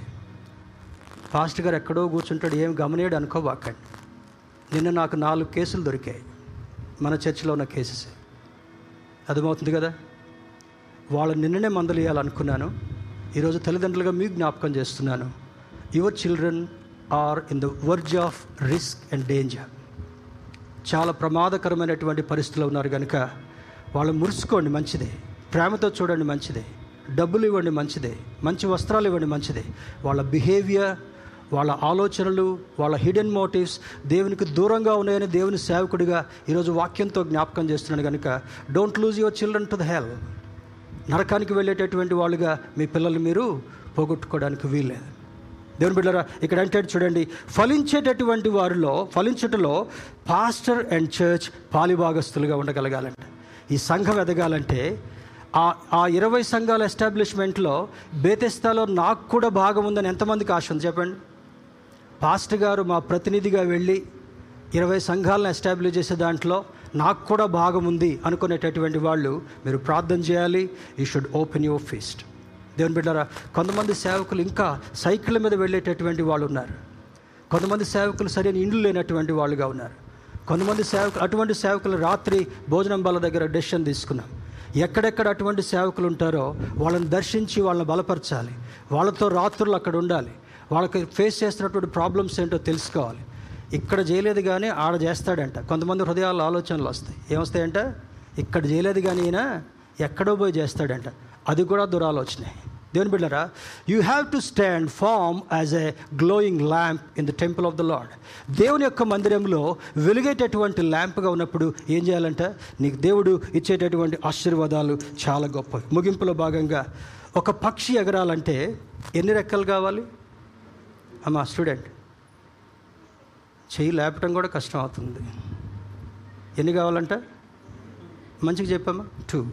[SPEAKER 1] పాస్ట్ గారు ఎక్కడో కూర్చుంటాడు ఏం గమనేడు అనుకోబాకండి నిన్న నాకు నాలుగు కేసులు దొరికాయి. మన చర్చిలో ఉన్న కేసెస్. అర్థమవుతుంది కదా? వాళ్ళు నిన్ననే మందులు ఇవ్వాలనుకున్నాను ఈరోజు తల్లిదండ్రులుగా మీకు జ్ఞాపకం చేస్తున్నాను. Your children are in the verge of risk and danger చాలా ప్రమాదకరమైనటువంటి పరిస్థితులు ఉన్నారు కనుక వాళ్ళు మురుసుకోండి మంచిదే. ప్రేమతో చూడండి మంచిదే. డబ్బులు ఇవ్వండి మంచిదే. మంచి వస్త్రాలు ఇవ్వండి మంచిదే. వాళ్ళ బిహేవియర్ వాళ్ళ ఆలోచనలు వాళ్ళ హిడెన్ మోటివ్స్ దేవునికి దూరంగా ఉన్నాయని దేవుని సేవకుడిగా ఈరోజు వాక్యంతో జ్ఞాపకం చేస్తున్నాను కనుక don't lose your children to the hell నరకానికి వెళ్ళేటటువంటి వాళ్ళుగా మీ పిల్లలు మీరు పోగొట్టుకోవడానికి వీల్లేదు. దేవుని బిడ్డరా ఇక్కడ అంటే చూడండి ఫలించేటటువంటి వారిలో ఫలించటలో పాస్టర్ అండ్ చర్చ్ పాలిభాగస్తులుగా ఉండగలగాలంట. ఈ సంఘం ఎదగాలంటే ఆ ఆ ఇరవై సంఘాల ఎస్టాబ్లిష్మెంట్లో బేతెస్తాలో నాకు కూడా భాగం ఉందని ఎంతమందికి ఆశ ఉంది చెప్పండి? పాస్టర్ గారు మా ప్రతినిధిగా వెళ్ళి ఇరవై సంఘాలను ఎస్టాబ్లిష్ చేసే దాంట్లో నాకు కూడా భాగం ఉంది అనుకునేటటువంటి వాళ్ళు మీరు ప్రార్థన చేయాలి. You should open your feast దేవుని బిడ్డారా కొంతమంది సేవకులు ఇంకా సైకిళ్ళ మీద వెళ్ళేటటువంటి వాళ్ళు ఉన్నారు. కొంతమంది సేవకులు సరైన ఇండ్లు లేనటువంటి వాళ్ళుగా ఉన్నారు. కొంతమంది సేవకులు అటువంటి సేవకులు రాత్రి భోజనం బల దగ్గర డెసిషన్ తీసుకున్నాం. ఎక్కడెక్కడ అటువంటి సేవకులు ఉంటారో వాళ్ళని దర్శించి వాళ్ళని బలపరచాలి. వాళ్ళతో రాత్రులు అక్కడ ఉండాలి. వాళ్ళకి ఫేస్ చేస్తున్నటువంటి ప్రాబ్లమ్స్ ఏంటో తెలుసుకోవాలి. ఇక్కడ చేయలేదు కానీ ఆడ చేస్తాడంట. కొంతమంది హృదయాల్లో ఆలోచనలు వస్తాయి. ఏమొస్తాయంట? ఇక్కడ చేయలేదు కానీ ఈయన ఎక్కడో పోయి చేస్తాడంట. అది కూడా దురాలోచనే. దేవుని బిడ్డరా you have to stand firm as a glowing lamp in the temple of the Lord దేవుని యొక్క మందిరంలో వెలిగేటటువంటి ల్యాంప్గా ఉన్నప్పుడు ఏం చేయాలంటే? నీకు దేవుడు ఇచ్చేటటువంటి ఆశీర్వాదాలు చాలా గొప్పవి. ముగింపులో భాగంగా ఒక పక్షి ఎగరాలంటే ఎన్ని రెక్కలు కావాలి? అమ్మా స్టూడెంట్ చెయ్యి లేపటం కూడా కష్టం అవుతుంది ఎన్ని కావాలంట? మంచిగా చెప్పమ్మా. టూ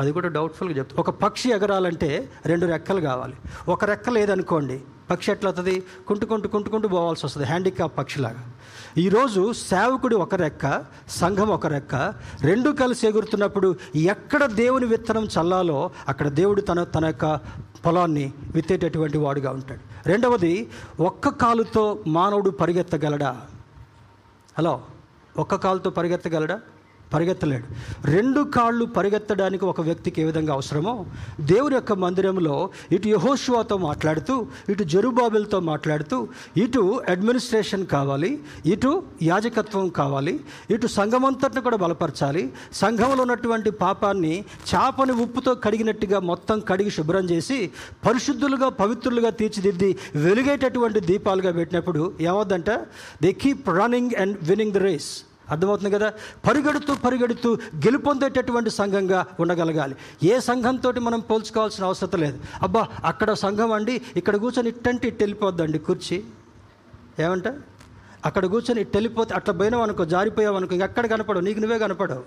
[SPEAKER 1] అది కూడా డౌట్ఫుల్గా చెప్తా. ఒక పక్షి ఎగరాలంటే రెండు రెక్కలు కావాలి. ఒక రెక్క లేదనుకోండి పక్షి ఎట్లా అవుతుంది కుంటుకుంటూ కుంటుకుంటూ పోవాల్సి వస్తుంది. హ్యాండిక్యాప్ పక్షిలాగా. ఈరోజు సేవకుడు ఒక రెక్క సంఘం ఒక రెక్క రెండు కలిసి ఎగురుతున్నప్పుడు ఎక్కడ దేవుని విత్తనం చల్లాలో అక్కడ దేవుడు తన తన యొక్క పొలాన్ని విత్తేటటువంటి వాడుగా ఉంటాడు. రెండవది ఒక్క కాలుతో మానవుడు పరిగెత్తగలడా? హలో ఒక్క కాలుతో పరిగెత్తగలడా? పరిగెత్తలేడు. రెండు కాళ్ళు పరిగెత్తడానికి ఒక వ్యక్తికి ఏ విధంగా అవసరమో దేవుని యొక్క మందిరంలో ఇటు యహోషువాతో మాట్లాడుతూ ఇటు జరుబాబులతో మాట్లాడుతూ ఇటు అడ్మినిస్ట్రేషన్ కావాలి ఇటు యాజకత్వం కావాలి ఇటు సంఘమంతటిని కూడా బలపరచాలి సంఘంలో ఉన్నటువంటి పాపాన్ని చేపని ఉప్పుతో కడిగినట్టుగా మొత్తం కడిగి శుభ్రం చేసి పరిశుద్ధులుగా పవిత్రులుగా తీర్చిదిద్ది వెలిగేటటువంటి దీపాలుగా పెట్టినప్పుడు ఏమవుద్దంట? They keep running and winning the race అర్థమవుతుంది కదా? పరిగెడుతూ పరిగెడుతూ గెలుపొందేటటువంటి సంఘంగా ఉండగలగాలి. ఏ సంఘంతో మనం పోల్చుకోవాల్సిన అవసరం లేదు. అబ్బా అక్కడ సంఘం అండి ఇక్కడ కూర్చొని ఇట్టంటే ఇట్టు వెళ్ళిపోద్దండి కుర్చీ. ఏమంట? అక్కడ కూర్చొని ఇట్టు వెళ్ళిపోతే అట్లా పోయినావు అనుకో జారిపోయావు అనుకో ఇంకెక్కడ కనపడవు? నీకు నువ్వే కనపడవు.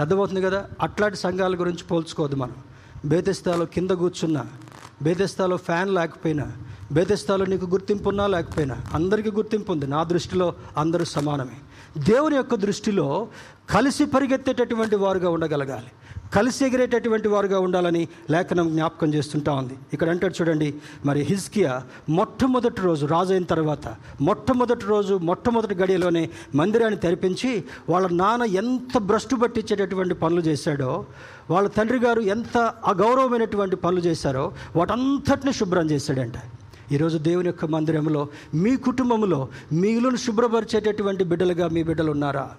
[SPEAKER 1] అర్థమవుతుంది కదా? అట్లాంటి సంఘాల గురించి పోల్చుకోవద్దు మనం. బేతెస్తాలో కింద కూర్చున్నా బేదస్థాలో ఫ్యాన్ లేకపోయినా బేదస్థాలో నీకు గుర్తింపు ఉన్నా లేకపోయినా అందరికీ గుర్తింపు ఉంది. నా దృష్టిలో అందరూ సమానమే. దేవుని యొక్క దృష్టిలో కలిసి పరిగెత్తేటటువంటి వారుగా ఉండగలగాలి. కలిసి ఎగిరేటటువంటి వారుగా ఉండాలని లేఖనం జ్ఞాపకం చేస్తుంటా ఉంది. ఇక్కడ అంటాడు చూడండి మరి హిజ్కియా మొట్టమొదటి రోజు రాజు అయిన తర్వాత మొట్టమొదటి రోజు మొట్టమొదటి గడియలోనే మందిరాన్ని తెరిపించి వాళ్ళ నాన్న ఎంత భ్రష్టు పట్టించేటటువంటి పనులు చేశాడో వాళ్ళ తండ్రి గారు ఎంత అగౌరవమైనటువంటి పనులు చేశారో వాటంతటిని శుభ్రం చేశాడంట. ఈరోజు దేవుని యొక్క మందిరంలో మీ కుటుంబంలో మీలను శుభ్రపరిచేటటువంటి బిడ్డలుగా మీ బిడ్డలు ఉన్నారా?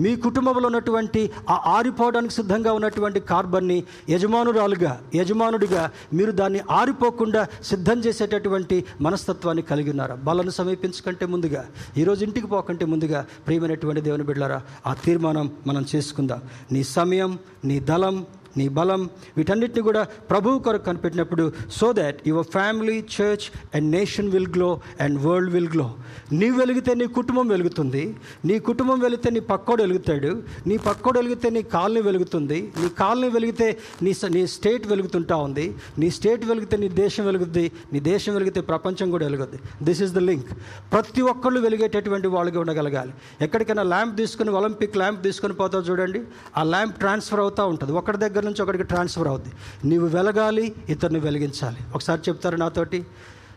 [SPEAKER 1] మీ కుటుంబంలో ఉన్నటువంటి ఆ ఆరిపోవడానికి సిద్ధంగా ఉన్నటువంటి కార్బన్ని యజమానురాలుగా యజమానుడిగా మీరు దాన్ని ఆరిపోకుండా సిద్ధం చేసేటటువంటి మనస్తత్వాన్ని కలిగి ఉన్నారా? బలను సమీపించకంటే ముందుగా ఈరోజు ఇంటికి పోకంటే ముందుగా ప్రియమైనటువంటి దేవుని బిడ్డలారా ఆ తీర్మానం మనం చేసుకుందాం. నీ సమయం నీ దళం నీ బలం వీటన్నిటిని కూడా ప్రభువు కొరకు కనిపెట్టినప్పుడు so that your family church and nation will glow and world will glow నీవు వెలిగితే నీ కుటుంబం వెలుగుతుంది నీ కుటుంబం వెలిగితే నీ పక్కోడు వెలుగుతాడు నీ పక్కోడు వెలిగితే నీ కాలనీ వెలుగుతుంది నీ కాలనీ వెలిగితే నీ స- నీ స్టేట్ వెలుగుతుంటా ఉంది నీ స్టేట్ వెలిగితే నీ దేశం వెలుగుద్ది నీ దేశం వెలిగితే ప్రపంచం కూడా వెలుగుద్ది. దిస్ ఇస్ ద లింక్ ప్రతి ఒక్కళ్ళు వెలిగేటటువంటి వాళ్ళుగా ఉండగలగాలి. ఎక్కడికైనా ల్యాంప్ తీసుకుని ఒలింపిక్ ల్యాంప్ తీసుకొని పోతావు చూడండి ఆ ల్యాంప్ ట్రాన్స్ఫర్ అవుతూ ఉంటుంది. ఒకటి దగ్గర నుంచి ఒకటికి ట్రాన్స్ఫర్ అవుద్ది. నీవు వెలగాలి ఇతరుని వెలిగించాలి. ఒకసారి చెప్తారు నాతోటి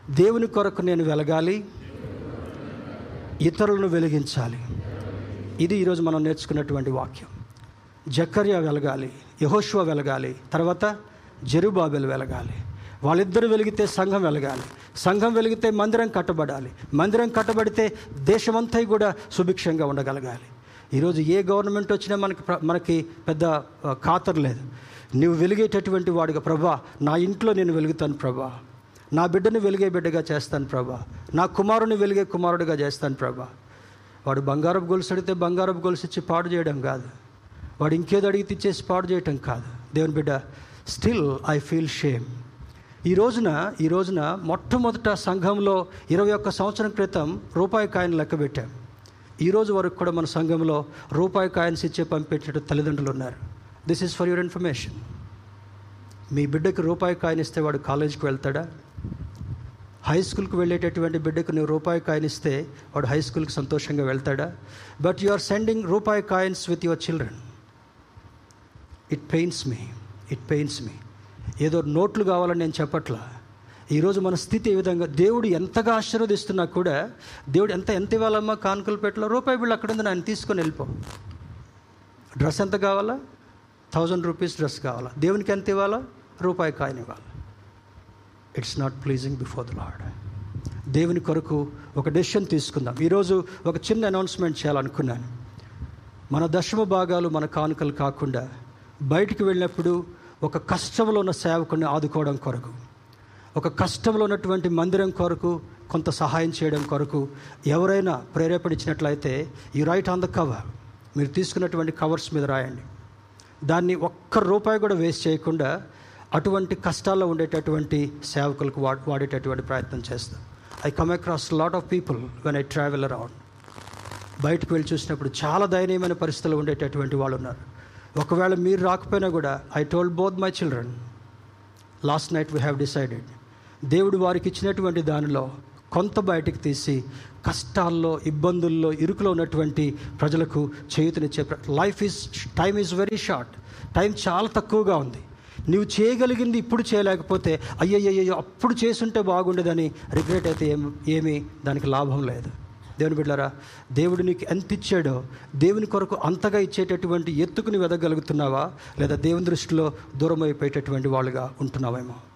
[SPEAKER 1] దేవుని కొరకు నేను వెలగాలి ఇతరులను వెలిగించాలి. ఇది ఈరోజు మనం నేర్చుకున్నటువంటి వాక్యం. జక్కర్య వెలగాలి యహోష్వ వెలగాలి తర్వాత జెరుబాబెల్ వెలగాలి. వాళ్ళిద్దరు వెలిగితే సంఘం వెలగాలి. సంఘం వెలిగితే మందిరం కట్టబడాలి. మందిరం కట్టబడితే దేశమంతా కూడా సుభిక్షంగా ఉండగలగాలి. ఈరోజు ఏ గవర్నమెంట్ వచ్చినా మనకి మనకి పెద్ద ఖాతరు లేదు. నువ్వు వెలిగేటటువంటి వాడుగా ప్రభా నా ఇంట్లో నేను వెలుగుతాను ప్రభా. నా బిడ్డను వెలిగే బిడ్డగా చేస్తాను ప్రభా. నా కుమారుని వెలిగే కుమారుడిగా చేస్తాను ప్రభా. వాడు బంగారపు గొలుసు అడిగితే బంగారపు గొలుసు ఇచ్చి పాడు చేయడం కాదు. వాడు ఇంకేదో అడిగితే ఇచ్చేసి పాడు చేయటం కాదు. దేవుని బిడ్డ స్టిల్ ఐ ఫీల్ షేమ్ ఈ రోజున ఈ రోజున మొట్టమొదట సంఘంలో ఇరవై ఒక్క సంవత్సరం క్రితం రూపాయి కాయను లెక్క ఈరోజు వరకు కూడా మన సంఘంలో రూపాయి కాయిన్స్ ఇచ్చే పంపించే తల్లిదండ్రులు ఉన్నారు. This is for your information మీ బిడ్డకి రూపాయి కాయిన్ ఇస్తే వాడు కాలేజీకి వెళ్తాడా? హై స్కూల్కి వెళ్ళేటటువంటి బిడ్డకు నువ్వు రూపాయి కాయిన్ ఇస్తే వాడు హై స్కూల్కి సంతోషంగా వెళ్తాడా? బట్ యు ఆర్ సెండింగ్ రూపాయి coins with your children it pains me it pains me ఏదో నోట్లు కావాలని నేను చెప్పట్లా. ఈరోజు మన స్థితి ఏ విధంగా? దేవుడు ఎంతగా ఆశీర్వదిస్తున్నా కూడా దేవుడు ఎంత ఎంత ఇవ్వాలమ్మా? కానుకలు పెట్టలో రూపాయి బిళ్ళు అక్కడ ఉంది ఆయన తీసుకొని వెళ్ళిపో. డ్రెస్ ఎంత కావాలా? థౌజండ్ రూపీస్ డ్రెస్ కావాలా? దేవునికి ఎంత ఇవ్వాలా? రూపాయి కాయిన్ ఇవ్వాలి? It's not pleasing before the Lord దేవుని కొరకు ఒక డెసిషన్ తీసుకుందాం. ఈరోజు ఒక చిన్న అనౌన్స్మెంట్ చేయాలనుకున్నాను. మన దశమ భాగాలు మన కానుకలు కాకుండా బయటికి వెళ్ళినప్పుడు ఒక కష్టంలో ఉన్న సేవకుని ఆదుకోవడం కొరకు. ఒక కష్టంలో ఉన్నటువంటి మందిరం కొరకు కొంత సహాయం చేయడం కొరకు ఎవరైనా ప్రేరేపణించినట్లయితే ఈ రైట్ ఆన్ ద కవర్. మీరు తీసుకున్నటువంటి కవర్స్ మీద రాయండి. దాన్ని ఒక్క రూపాయి కూడా వేస్ట్ చేయకుండా అటువంటి కష్టాల్లో ఉండేటటువంటి సేవకులకు వా వాడేటటువంటి ప్రయత్నం చేస్తాం. I come across lot of people when I travel around బయటకు వెళ్ళి చూసినప్పుడు చాలా దయనీయమైన పరిస్థితులు ఉండేటటువంటి వాళ్ళు ఉన్నారు. ఒకవేళ మీరు రాకపోయినా కూడా I told both my children last night we have decided దేవుడు వారికి ఇచ్చినటువంటి దానిలో కొంత బయటికి తీసి కష్టాల్లో ఇబ్బందుల్లో ఇరుకులో ఉన్నటువంటి ప్రజలకు చేయుతనిచ్చే life is time is very short time చాలా తక్కువగా ఉంది. నువ్వు చేయగలిగింది ఇప్పుడు చేయలేకపోతే అయ్యయ్యో అప్పుడు చేసుంటే బాగుండేదని రిగ్రెట్ అయితే ఏం ఏమీ దానికి లాభం లేదు. దేవుని బిడ్డారా దేవుడు నీకు ఎంత ఇచ్చాడో దేవుని కొరకు అంతగా ఇచ్చేటటువంటి ఎత్తుకుని వెదగలుగుతున్నావా లేదా దేవుని దృష్టిలో దూరం అయిపోయేటటువంటి వాళ్ళుగా ఉంటున్నావేమో?